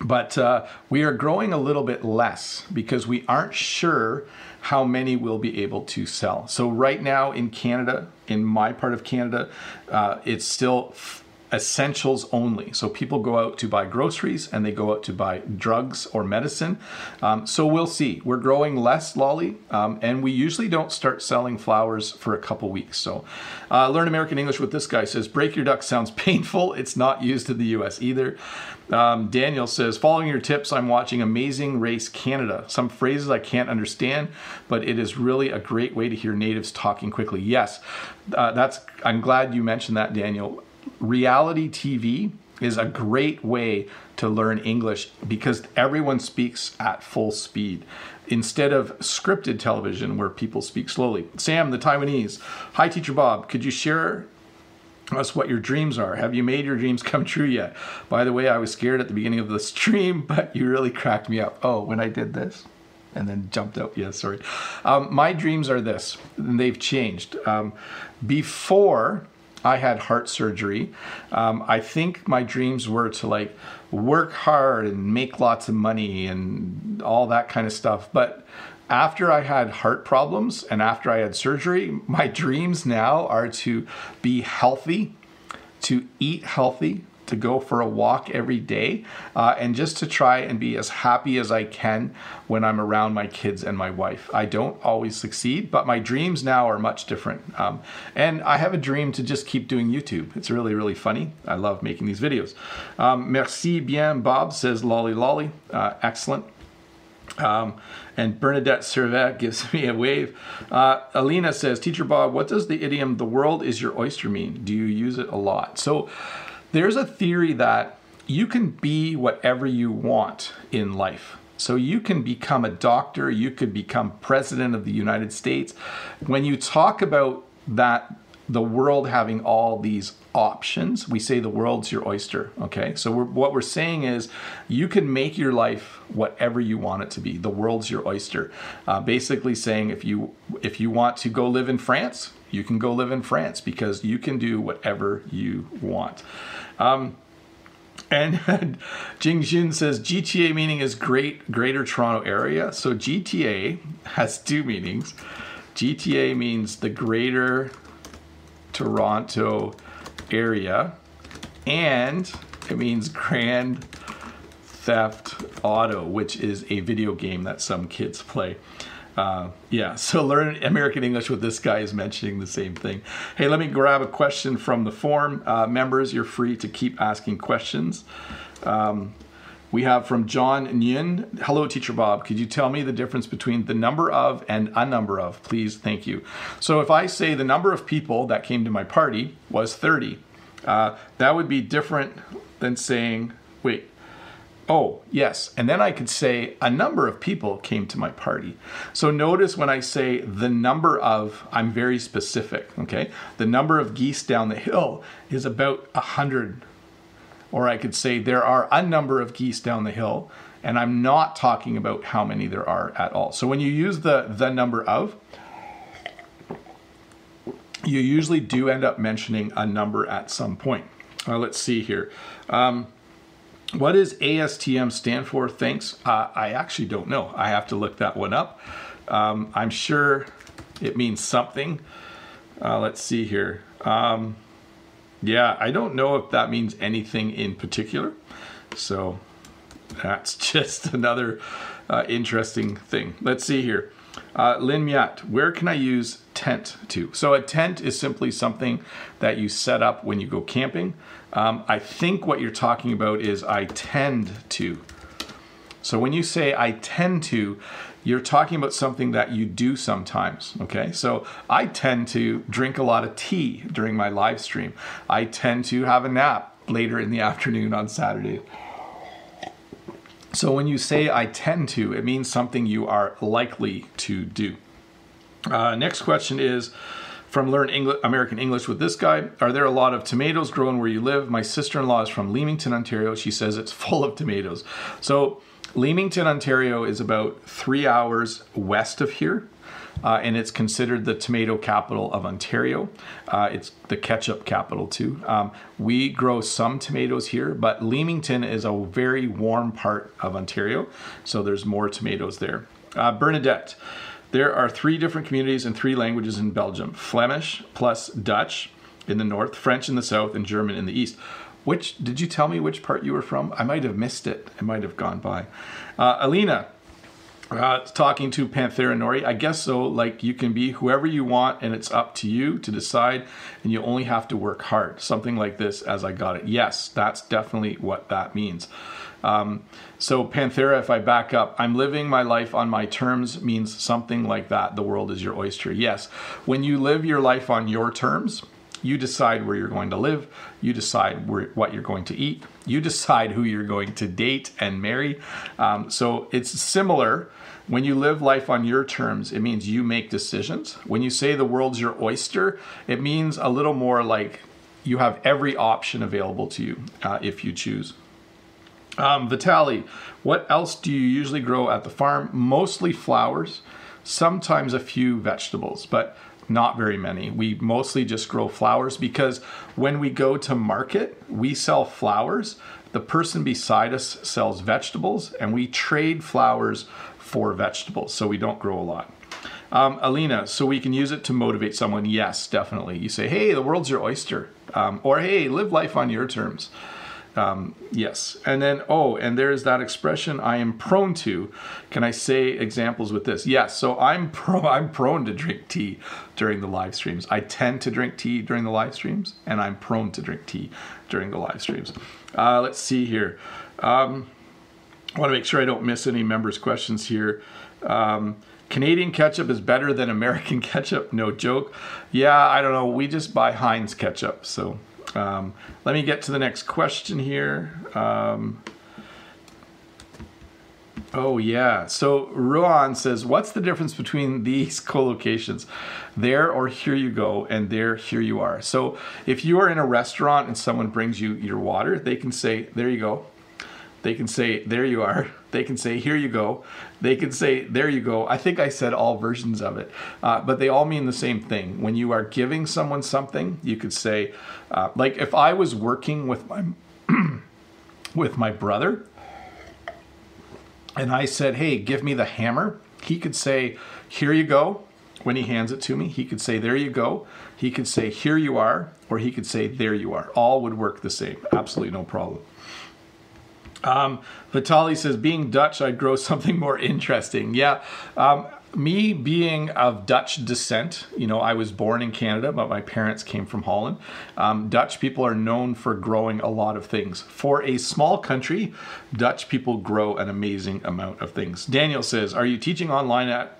A: but uh, we are growing a little bit less because we aren't sure how many we'll be able to sell. So, right now in Canada, in my part of Canada, uh, it's still essentials only. So people go out to buy groceries and they go out to buy drugs or medicine. Um, so we'll see. We're growing less lolly, um, and we usually don't start selling flowers for a couple weeks. So uh, learn American English with this guy says break your duck sounds [LAUGHS] painful. It's not used in the U.S. either. Um, Daniel says, following your tips, I'm watching Amazing Race Canada. Some phrases I can't understand, but it is really a great way to hear natives talking quickly. Yes, uh, that's. I'm glad you mentioned that, Daniel reality TV is a great way to learn English because everyone speaks at full speed instead of scripted television where people speak slowly. Sam, the Taiwanese. Hi, Teacher Bob. Could you share us what your dreams are? Have you made your dreams come true yet? By the way, I was scared at the beginning of the stream, [LAUGHS] but you really cracked me up. Oh, when I did this? And then jumped out. Yeah, sorry. Um, my dreams are this, and they've changed. Um, before I had heart surgery. Um, I think my dreams were to like work hard and make lots of money and all that kind of stuff. But after I had heart problems and after I had surgery, my [LAUGHS] dreams now are to be healthy, to eat healthy, to go for a walk every day uh, and just to try and be as happy as I can when I'm around my kids and my wife. I don't always succeed, but my dreams now are much different. Um, and I have a dream to just keep doing YouTube. It's really, really funny. I love making these videos. Um, merci bien, Bob says lolly lolly. Uh, excellent. Um, and Bernadette Servet gives [LAUGHS] me a wave. Uh, Alina says, Teacher Bob, what does the idiom "the world is your oyster" mean? Do you use it a lot? So, there's a theory that you can be whatever you want in life. So you can become a doctor, you could become president of the United States. When you talk about that, the world having all these options, we say the world's your oyster. Okay, so we're, what we're saying is you can make your life whatever you want it to be. The world's your oyster. Uh, basically saying if you if you want to go live in France, you can go live in France because you can do whatever you want. Um, and [LAUGHS] Jing Jun says GTA meaning is great Greater Toronto Area. So GTA has two meanings. GTA means the Greater Toronto Area, and it means Grand Theft Auto, which is a video game that some kids play. Uh, yeah, [LAUGHS] so learn American English with this guy is mentioning the same thing. Hey, let me grab a question from the forum. Uh, members, you're free to keep asking questions. Um, we have from John Nguyen. Hello, Teacher Bob. Could you tell me the difference between the number of and a number of? Please, thank you. So if I say the number of people that came to my party was 30, uh, that would be different than saying, wait, Oh, yes. And then I could say a number of people came to my party. So notice when I say the number of, I'm very specific, okay? The number of geese down the hill is about a hundred. Or I could say there are a number of geese down the hill, and I'm not talking about how many there are at all. So when you use the the number of, you usually do end up mentioning a number at some point. Uh, let's see here. Um, what does ASTM stand for? Thanks. Uh, I actually don't know. I have to look that one up. Um, I'm sure it means something. Uh, let's see here. Um, yeah, I don't know if that means anything in particular. So that's [LAUGHS] just another uh, interesting thing. Let's see here. Uh, Lin Miat, where can I use tent to? So a tent is simply something that you set up when you go camping. Um, I think what you're talking about is I tend to. So when you say I tend to, you're talking about something that you do sometimes, okay? So I tend to drink a lot of tea during my live stream. I tend to have a nap later in the [LAUGHS] afternoon on Saturday. So when you say I tend to, it means something you are likely to do. Uh, next question is from Learn English, American English with this guy. Are there a lot of tomatoes grown where you live? My sister in law is from Leamington, Ontario. She says it's [LAUGHS] full of tomatoes. So Leamington, Ontario is about three hours west of here. Uh, and it's considered the tomato capital of Ontario. Uh, it's the ketchup capital too. Um, we grow some tomatoes here, but Leamington is a very warm part of Ontario, so there's more tomatoes there. Uh, Bernadette, there are three different communities and three languages in Belgium Flemish plus Dutch in the north, French in the south, and German in the east. Which did you tell me which part you were from? I might have missed it. It might have gone by. Uh, Alina, uh, talking to Panthera Nori, I guess so. Like you can be whoever you want, and it's up to you to decide, and you only have to work hard. Something like this, as I got it. Yes, that's definitely what that means. Um, so Panthera, if I back up, I'm living my life on my terms means something like that. The world is your oyster. Yes, when you live your life on your terms, you decide where you're going to live. You decide where, what you're going to eat. You decide who you're going to date and marry. Um, so it's similar. When you live life on your terms, it means you make decisions. When you say the world's your oyster, it means a little more like you have every option available to you uh, if you choose. Um, Vitali, what else do you usually grow at the farm? Mostly flowers, sometimes a few vegetables, but not very many. We mostly just grow flowers because when we go to market, we sell flowers. The person beside us sells vegetables, and we trade flowers for vegetables, so we don't grow a lot. Um, Alina, so we can use it to motivate someone. Yes, definitely. You say, hey, the world's your oyster. Um, or hey, live life on your terms. Um, yes. And then, oh, and there's that expression I am prone to. Can I say examples with this? Yes. So I'm pro [LAUGHS] I'm prone to drink tea during the live streams. I tend to drink tea during the live streams, and I'm prone to drink tea during the live streams. Uh, let's see here. Um, I want to make sure I don't miss any members' questions here. Um, Canadian ketchup is better than American [LAUGHS] ketchup. No joke. Yeah, I don't know. We just buy Heinz ketchup, so um, let me get to the next question here. Um, oh, yeah. So Ruan says, What's the difference between these [LAUGHS] collocations? There or here you go, and there, here you are. So if you are in a restaurant and someone brings you your water, they can say, There you go. They can say, There you are. [LAUGHS] They can say, Here you go. They can say, There you go. I think I said all versions of it, uh, but they all mean the same thing. When you are giving someone something, you could say, uh, like if I was working with my [CLEARS THROAT] with my brother and I said, "Hey, give me the hammer," he could say, "Here you go." When he hands it to me, he could say, "There you go." He could say, "Here you are," or he could say, "There you are." All would work the same. Absolutely no problem. Um, Vitali says, being Dutch, I'd grow [LAUGHS] something more interesting. Yeah. Um, me being of Dutch descent, you know, I was born in Canada, but my parents came from Holland. Um, Dutch people are known for growing a lot of things. For a small country, Dutch people grow an amazing amount of things. Daniel says, Are you teaching online at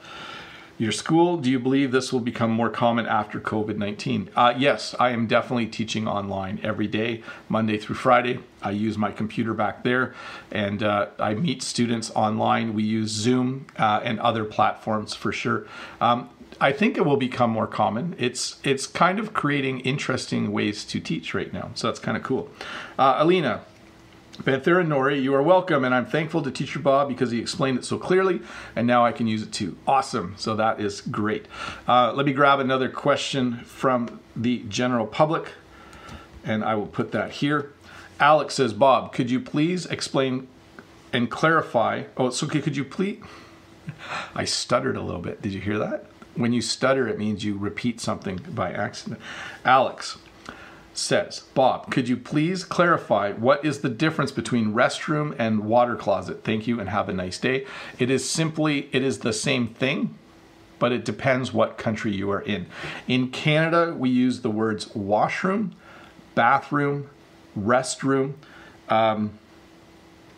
A: your school, do you believe this will become more common after COVID 19? Uh, yes, I am definitely teaching online every day, Monday through Friday. I use my computer back there and uh, I meet students online. We use Zoom uh, and other platforms for sure. Um, I think it will become more common. It's it's kind of creating interesting ways to teach right now, so that's kind of cool. Uh, Alina, Panthera Nori, you are welcome, and I'm thankful to Teacher Bob because he explained it so clearly, and now I can use it too. Awesome. So that is great. Uh, let me grab another question from the general public, and I will put that here. Alex says, Bob, could you please explain and clarify? Oh, okay. Could you please? [LAUGHS] I stuttered a little bit. Did you hear that? When you stutter, it means you repeat something by accident. Alex, says, Bob, could you please clarify what is the difference between restroom and water closet? Thank you and have a nice day. It is simply, it is the same thing, but it depends what country you are in. In Canada, we use the words washroom, bathroom, restroom. Um,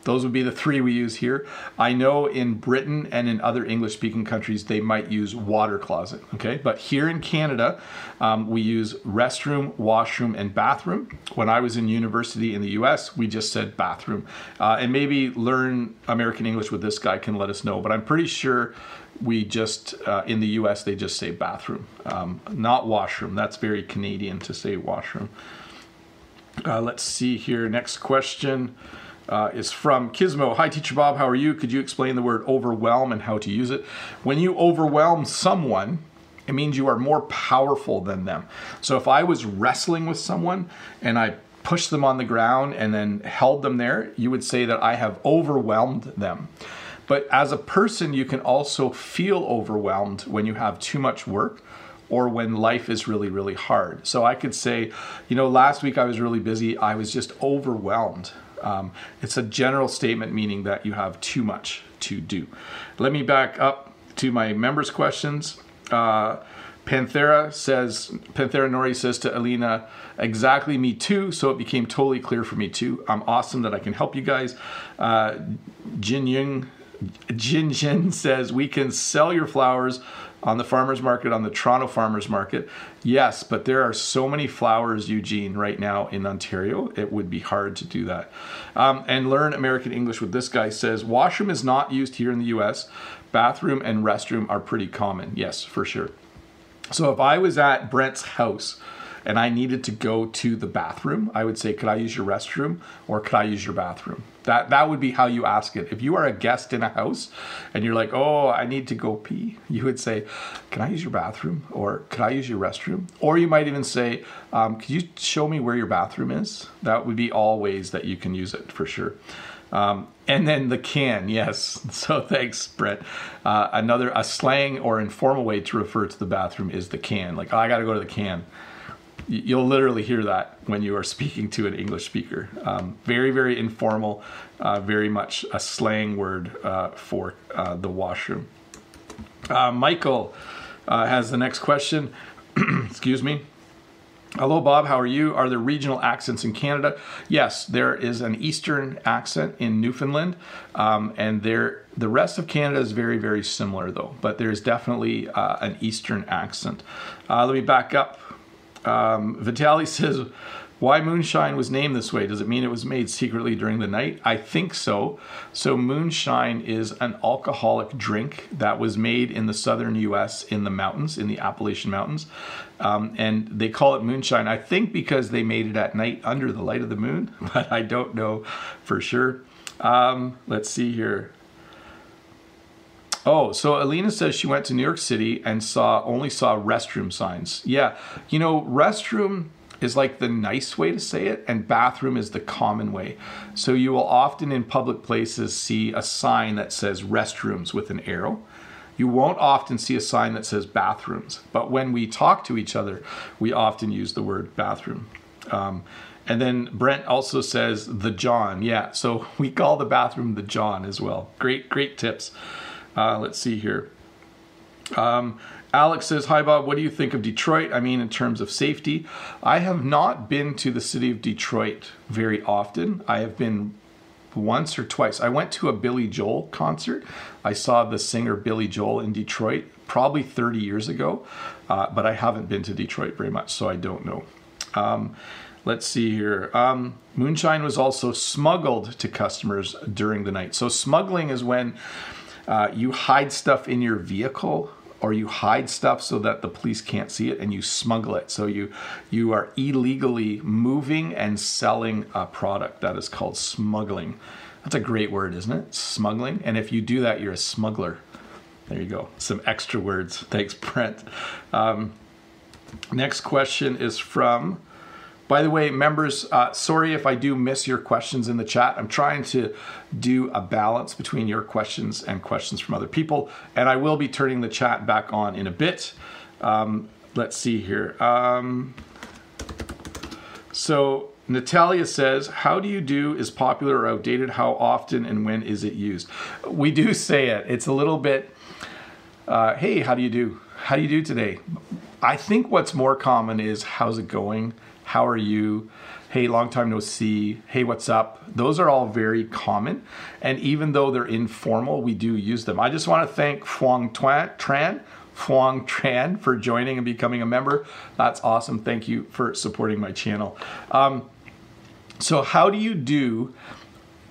A: those would be the three we use here. I know in Britain and in other English speaking countries, they might use water closet, okay? But here in Canada, um, we use restroom, washroom, and bathroom. When I was in university in the US, we just said bathroom. Uh, and maybe learn American English with this guy can let us know, but I'm pretty sure we just, uh, in the US, they just say bathroom, um, not washroom. That's very Canadian to say washroom. Uh, let's see here. Next question uh, is from Kismo. Hi, Teacher Bob. How are you? Could you explain the word overwhelm and how to use it? When you overwhelm someone, it means you are more powerful than them. So if I was wrestling with someone and I pushed them on the ground and then held them there, you would say that I have overwhelmed them. But as a person, you can also feel overwhelmed when you have too much work or when life is really, really hard. So I could say, you know, last week I was really busy. I was just overwhelmed. Um, it's a general statement meaning that you have too much to do. Let me back up to my members' questions. Uh, Panthera says, Panthera Nori says to Alina, exactly me too. So it became totally clear for me too. I'm awesome that I can help you guys. Uh, Jin Jin Jin says, we can sell your flowers on the farmers market, on the Toronto farmers market. Yes, but there are so many flowers, Eugene, right now in Ontario. It would be hard to do that. Um, and learn American English with this guy says washroom is not used here in the US. Bathroom and restroom are pretty common. Yes, for sure. So if I was at Brent's house, and I needed to go to the bathroom, I would say, "Could I use your restroom or could I use your bathroom?" That that would be how you ask it. If you are a guest in a house and you're like, "Oh, I need to go pee," [LAUGHS] you would say, "Can I use your bathroom or could I use your restroom?" Or you might even say, um, "Could you show me where your bathroom is?" That would be all ways that you can use it for sure. Um, and then the can, yes. [LAUGHS] So thanks, Brent. Uh, another a slang or informal way to refer to the bathroom is the can. Like, oh, I got to go to the can. You'll literally hear that when you are speaking to an English speaker. Um, very, very informal, uh, very much a slang word uh, for uh, the washroom. Uh, Michael uh, has the next question. [CLEARS THROAT] Excuse me. Hello, Bob. How are you? Are there regional accents in Canada? Yes, there is an Eastern accent in Newfoundland, um, and there the rest of Canada is very, very similar, though. But there's definitely uh, an Eastern accent. Uh, let me back up um, Vitali [LAUGHS] says, why moonshine was named this way? Does it mean it was made secretly during the night? I think so. So, moonshine is an alcoholic drink that was made in the southern US in the mountains, in the Appalachian Mountains. Um, and they call it moonshine, I think because they made it at night under the light of the moon, [LAUGHS] but I don't know for sure. Um, let's see here. Oh, so Alina says she went to New York City and saw only saw restroom signs. Yeah, you know, restroom is like the nice way to say it, and bathroom is the common way. So you will often in public places see a sign that says restrooms with an arrow. You won't often see a sign that says bathrooms, but when we talk to each other, we often use the word bathroom. Um, and then Brent also says the John. Yeah, so [LAUGHS] we call the bathroom the John as well. Great, great tips. Uh, let's see here. Um, Alex says, Hi, Bob. What do you think of Detroit? I mean, in terms of safety. I have not been to the city of Detroit very often. I have been once or twice. I went to a Billy Joel concert. I saw the singer Billy Joel in Detroit probably 30 years ago, uh, but I haven't been to Detroit very much, so I don't know. Um, let's see here. Um, moonshine was also smuggled to customers during the night. So, smuggling is when uh, you hide stuff in your vehicle or you hide stuff so that the police can't see it and you smuggle it. So you you are illegally moving and selling a product that is called smuggling. That's a great word isn't it? Smuggling. And if you do that you're a smuggler. There you go. Some extra words. Thanks brent. Um, next question is from by the way, members, uh, sorry if I do miss your questions in the chat. I'm trying to do a balance between your questions and questions from other people, and I will be turning the chat back on in a bit. Um, let's see here. Um, so Natalia says, How do you do is popular or outdated? How often and when is it used? We do say it. It's a little bit, uh, hey, how do you do? How do you do today? I think what's more common is, How's it going? How are you? Hey, long time no see. Hey, what's up? Those are all very common. And even though they're informal, we do use them. I just want to thank Fuang Tran, Fuang Tran for joining and becoming a member. That's awesome. Thank you for supporting my channel. Um, so, how do you do?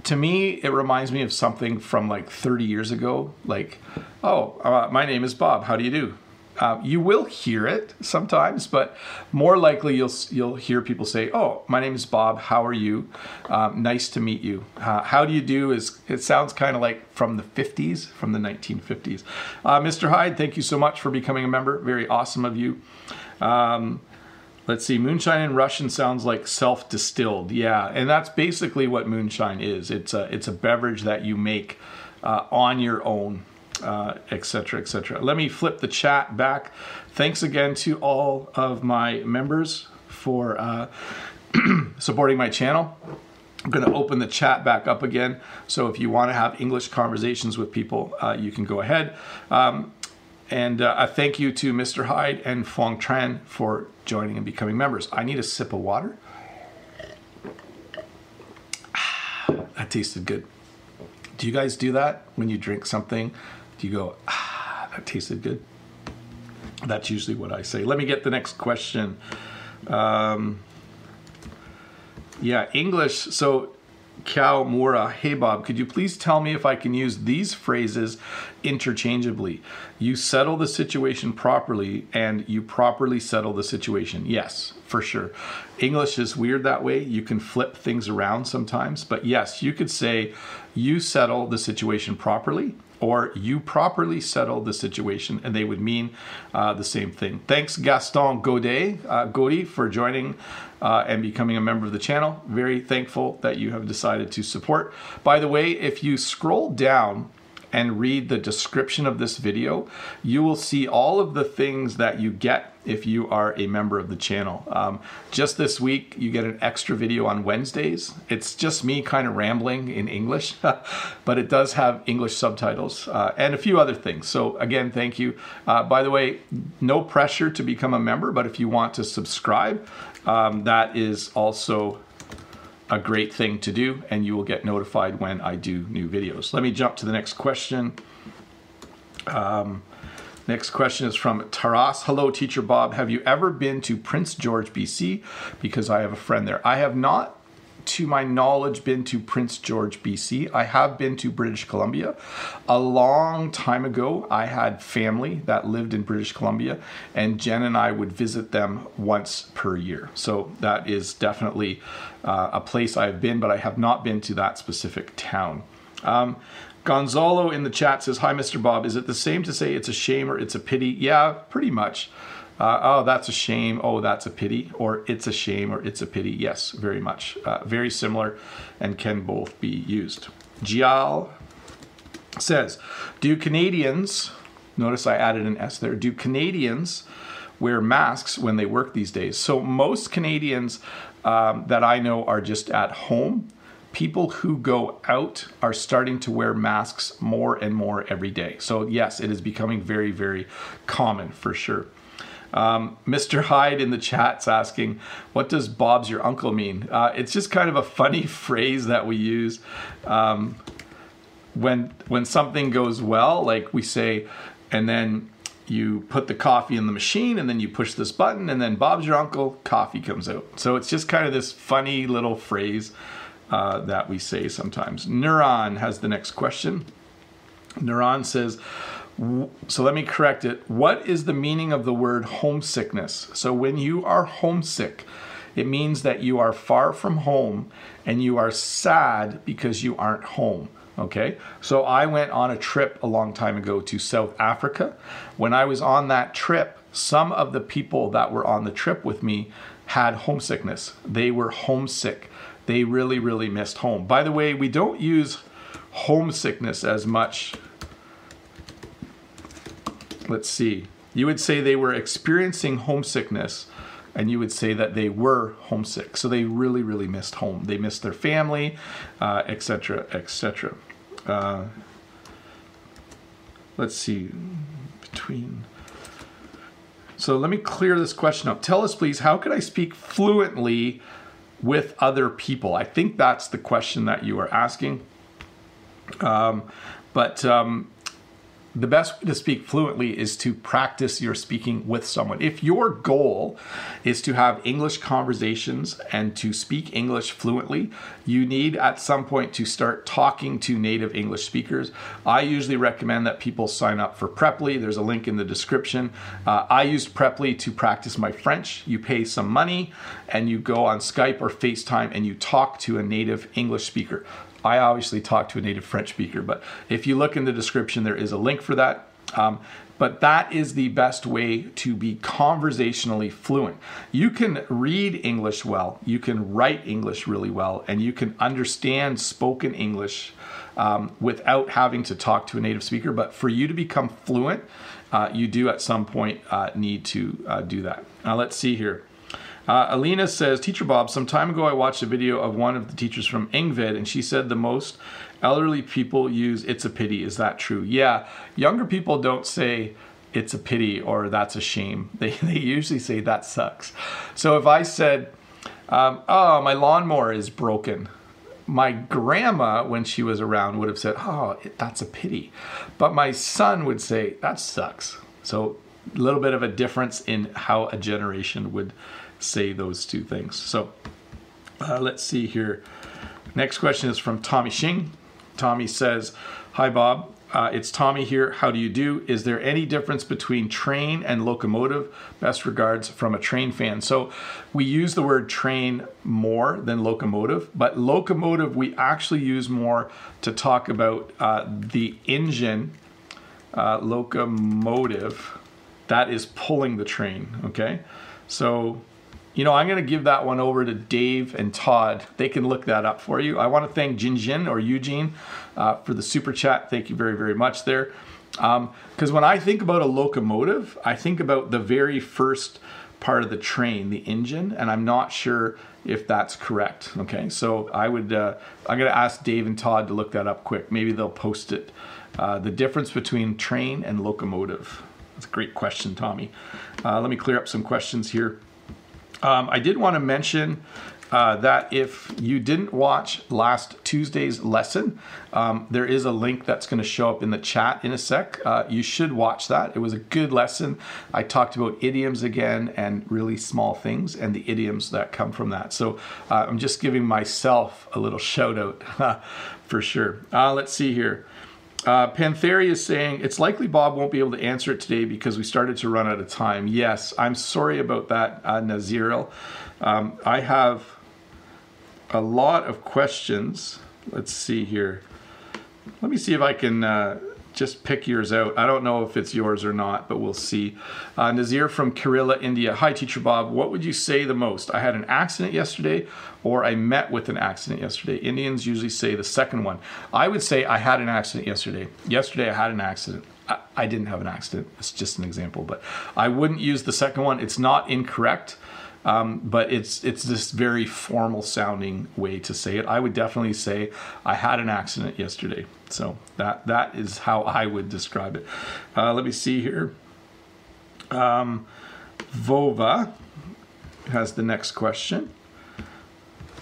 A: To me, it reminds me of something from like 30 years ago. Like, oh, uh, my name is Bob. How do you do? Uh, you will hear it sometimes, but more likely you'll you'll hear people say, "Oh, my name is Bob. How are you? Um, nice to meet you. Uh, how do you do?" Is it sounds kind of like from the 50s, from the 1950s. Uh, Mr. Hyde, thank you so much for becoming a member. Very awesome of you. Um, let's see, moonshine in Russian sounds like self-distilled. Yeah, and that's basically what moonshine is. It's a it's a beverage that you make uh, on your own etc., uh, etc. Et Let me flip the chat back. Thanks again to all of my members for uh, [CLEARS THROAT] supporting my channel. I'm going to open the chat back up again. So if you want to have English conversations with people, uh, you can go ahead. Um, and uh, a thank you to Mr. Hyde and Fong Tran for joining and becoming members. I need a sip of water. [SIGHS] that tasted good. Do you guys do that when you drink something do you go, ah, that tasted good? That's usually what I say. Let me get the next question. Um, yeah, English. So, Cow Mura, hey Bob, could you please tell me if I can use these phrases interchangeably? You settle the situation properly and you properly settle the situation. Yes, for sure. English is weird that way. You can flip things around sometimes, but yes, you could say you settle the situation properly or you properly settle the situation, and they would mean uh, the same thing. Thanks, Gaston Godet, uh, Godi, for joining uh, and becoming a member of the channel. Very thankful that you have decided to support. By the way, if you scroll down and read the description of this video, you will see all of the things that you get if you are a member of the channel. Um, just this week, you get an extra video on Wednesdays. It's just me kind of rambling in English, [LAUGHS] but it does have English subtitles uh, and a few other things. So, again, thank you. Uh, by the way, no pressure to become a member, but if you want to subscribe, um, that is also a great thing to do, and you will get notified when I do new videos. Let me jump to the next question. Um, next question is from Taras. Hello, Teacher Bob. Have you ever been to Prince George, BC? Because I have a friend there. I have not to my knowledge, been to Prince George, BC. I have been to British Columbia. A long time ago, I had family that lived in British Columbia, and Jen and I would visit them once per year. So that is definitely uh, a place I've been, but I have not been to that specific town. Um, Gonzalo in the chat says, Hi, Mr. Bob. Is it the same to say it's a shame or it's a pity? Yeah, pretty much. Uh, oh, that's a shame. Oh, that's a pity. Or it's a shame or it's a pity. Yes, very much. Uh, very similar and can both be used. Gial says, Do Canadians, notice I added an S there, do Canadians wear masks when they work these days? So most Canadians um, that I know are just at home people who go out are starting to wear masks more and more every day. So, yes, it is becoming very, very common for sure. Um, Mr. Hyde in the chat's asking, What does Bob's your uncle mean? Uh, it's just kind of a funny [LAUGHS] phrase that we use. Um, when when something goes well, like we say, and then you put the coffee in the machine and then you push this button and then Bob's your uncle, coffee comes out. So it's just kind of this funny little phrase uh, that we say sometimes. Neuron has the next question. Neuron says, so let me correct it. What is the meaning of the word homesickness? So when you are homesick, it means that you are far from home and you are sad because you aren't home. Okay, so I went on a trip a long time ago to South Africa. When I was on that trip, some of the people that were on the trip with me had homesickness. They were homesick. They really, really missed home. By the way, we don't use homesickness as much. Let's see. You would say they were experiencing homesickness and you would say that they were homesick. So they really, really missed home. They missed their family, etc., uh, etc. Et uh, let's see, between. So let me clear this question up. Tell us, please, how could I speak fluently with other people? I think that's the question that you are asking. Um, but um, the best way to speak fluently is to practice your speaking with someone. If your goal is to have English conversations and to speak English fluently, you need at some point to start talking to native English speakers. I usually recommend that people sign up for Preply. There's a link in the description. Uh, I used Preply to practice my French. You pay some money and you go on Skype or FaceTime and you talk to a native English speaker. I obviously talk to a native French speaker, but if you look in the description, there is a link for that. Um, but that is the best way to be conversationally fluent. You can read English well, you can write English really well, and you can understand spoken English um, without having to talk to a native speaker. But for you to become fluent, uh, you do at some point uh, need to uh, do that. Now, let's see here. Uh, Alina says, Teacher Bob, some time ago I watched a video of one of the teachers from Engvid, and she said the most elderly people use it's a pity. Is that true? Yeah, younger people don't say it's a pity or that's a shame. [LAUGHS] They, they usually say that sucks. So if I said, um, oh, my lawnmower is broken, my grandma, when she was around, would have said, oh, that's a pity. But my son would say, that sucks. So a little bit of a difference in how a generation would say those two things. So uh, let's see here. Next question is from Tommy Shing. Tommy says, Hi, Bob. Uh, it's Tommy here. How do you do? Is there any difference between train and locomotive? Best regards from a train fan. So we use the word train more than locomotive, but locomotive we actually use more to talk about uh, the engine uh, locomotive that is pulling the train. Okay, so you know, I'm going to give that one over to Dave and Todd. They can look that up for you. I want to thank Jinjin or Eugene uh, for the super chat. Thank you very, very much there. Because um, when I think about a locomotive, I think about the very first part of the train, the engine, and I'm not sure if that's correct. Okay, so I would, uh, I'm going to ask Dave and Todd to look that up quick. Maybe they'll post it. Uh, the difference between train and locomotive. That's a great question, Tommy. Uh, let me clear up some questions here. Um, I did want to mention uh, that if you didn't watch last Tuesday's lesson, um, there is a link that's going to show up in the chat in a sec. Uh, you should watch that. It was a good lesson. I talked about idioms again and really small things and the idioms that come from that. So uh, I'm just giving myself a little shout out [LAUGHS] for sure. Uh, let's see here. Uh, is saying it's likely Bob won't be able to answer it today because we started to run out of time. Yes, I'm sorry about that, uh, Naziril. Um, I have a lot of questions. Let's see here. Let me see if I can uh, just pick yours out. I don't know if it's yours or not, but we'll see. Uh, Nazir from Kerala, India. Hi, Teacher Bob. What would you say the most? I had an accident yesterday, or I met with an accident yesterday. Indians usually say the second one. I would say I had an accident yesterday. Yesterday, I had an accident. I, I didn't have an accident. It's just an example, but I wouldn't use the second one. It's not incorrect. um, but it's it's this very formal sounding way to say it. I would definitely say I had an accident yesterday. So that that is how I would describe it. Uh, let me see here. Um, Vova has the next question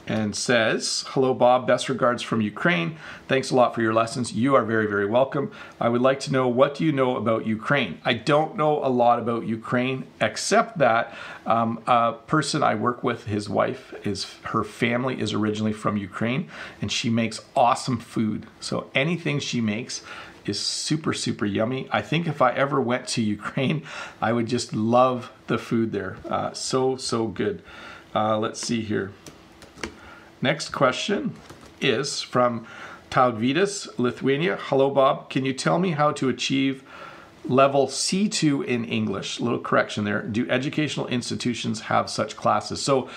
A: and says, Hello, Bob. Best regards from Ukraine. Thanks a lot for your lessons. You are very, very welcome. I would like to know what do you know about Ukraine? I don't know a lot about Ukraine, except that um, a person I work with, his wife, is her family is originally from Ukraine, and she makes awesome food. So anything she makes is super, super yummy. I think if I ever went to Ukraine, I would just love the food there. Uh, so, so good. Uh, let's see here. Next question is from Tautvydas, Lithuania. Hello, Bob. Can you tell me how to achieve level C2 in English? Little correction there. Do educational institutions have such classes? So,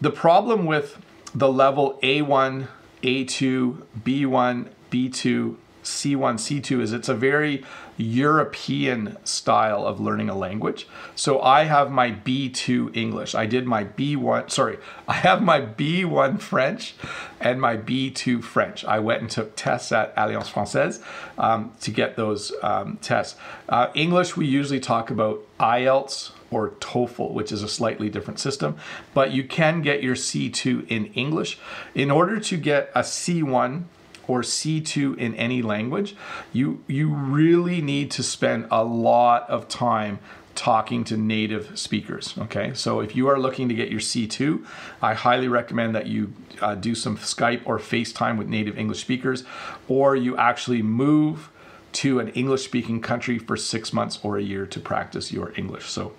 A: the problem with the level A1, A2, B1, B2, C1, C2 is it's a very European style of learning a language. So I have my B2 English. I did my B1, sorry, [LAUGHS] I have my B1 French and my B2 French. I went and took tests at Alliance Francaise um, to get those um, tests. Uh, English, we usually talk about IELTS or TOEFL, which is a slightly different system, but you can get your C2 in English. In order to get a C1 or C2 in any language, you you really need to spend a lot of time talking to native speakers. Okay, so if you are looking to get your C2, I highly recommend that you uh, do some Skype or FaceTime with native English speakers, or you actually move to an English speaking country for six months or a year to practice your English. So,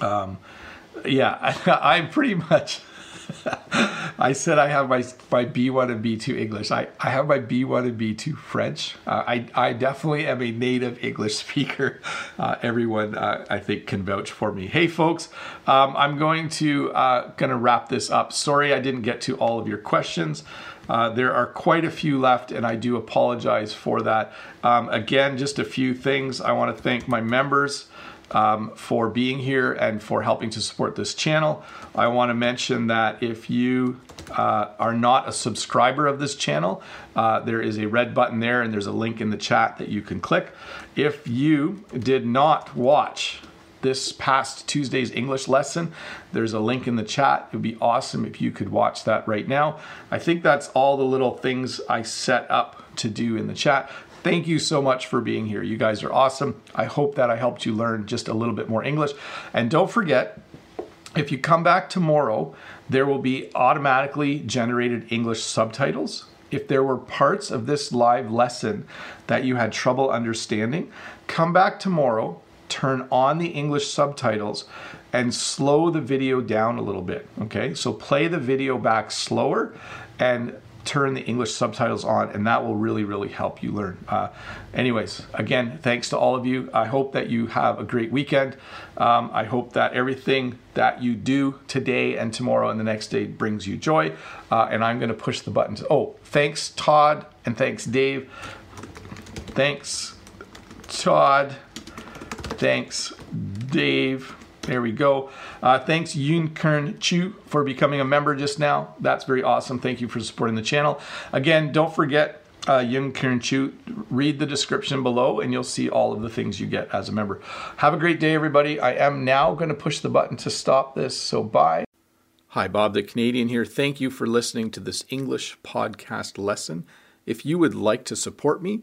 A: um, yeah, I, [LAUGHS] I'm pretty much. [LAUGHS] I said I have my my B1 and B2 English. I, I have my B1 and B2 French. Uh, I, I definitely am a native English [LAUGHS] speaker. Uh, everyone uh, I think can vouch for me. Hey folks, um, I'm going to uh, gonna wrap this up. Sorry I didn't get to all of your questions. Uh, there are quite a few left, and I do apologize for that. Um, again, just a few things. I want to thank my members um, for being here and for helping to support this channel. I want to mention that if you uh, are not a subscriber of this channel, uh, there is a red button there and there's a link in the chat that you can click. If you did not watch this past Tuesday's English lesson. There's a link in the chat. It would be awesome if you could watch that right now. I think that's all the little things I set up to do in the chat. Thank you so much for being here. You guys are awesome. I hope that I helped you learn just a little bit more English. And don't forget, if you come back tomorrow, there will be automatically generated English subtitles. If there were parts of this live lesson that you had trouble understanding, come back tomorrow, turn on the English subtitles, and slow the video down a little bit. Okay, so play the video back slower and turn the English subtitles on, and that will really, really help you learn. Uh, anyways, again, thanks to all of you. I hope that you have a great weekend. Um, I hope that everything that you do today and tomorrow and the next day brings you joy. Uh, and I'm going to push the buttons. Oh, thanks, Todd, and thanks, Dave. Thanks, Todd. Thanks, Dave. There we go. Uh, thanks, Yoon Kern Chu, for becoming a member just now. That's very awesome. Thank you for supporting the channel. Again, don't forget, uh, Yoon Kern Chu, read the description below and you'll see all of the things you get as a member. Have a great day, everybody. I am now going to push the button to stop this, so bye. Hi, Bob the Canadian here. Thank you for listening to this English podcast lesson. If you would like to support me,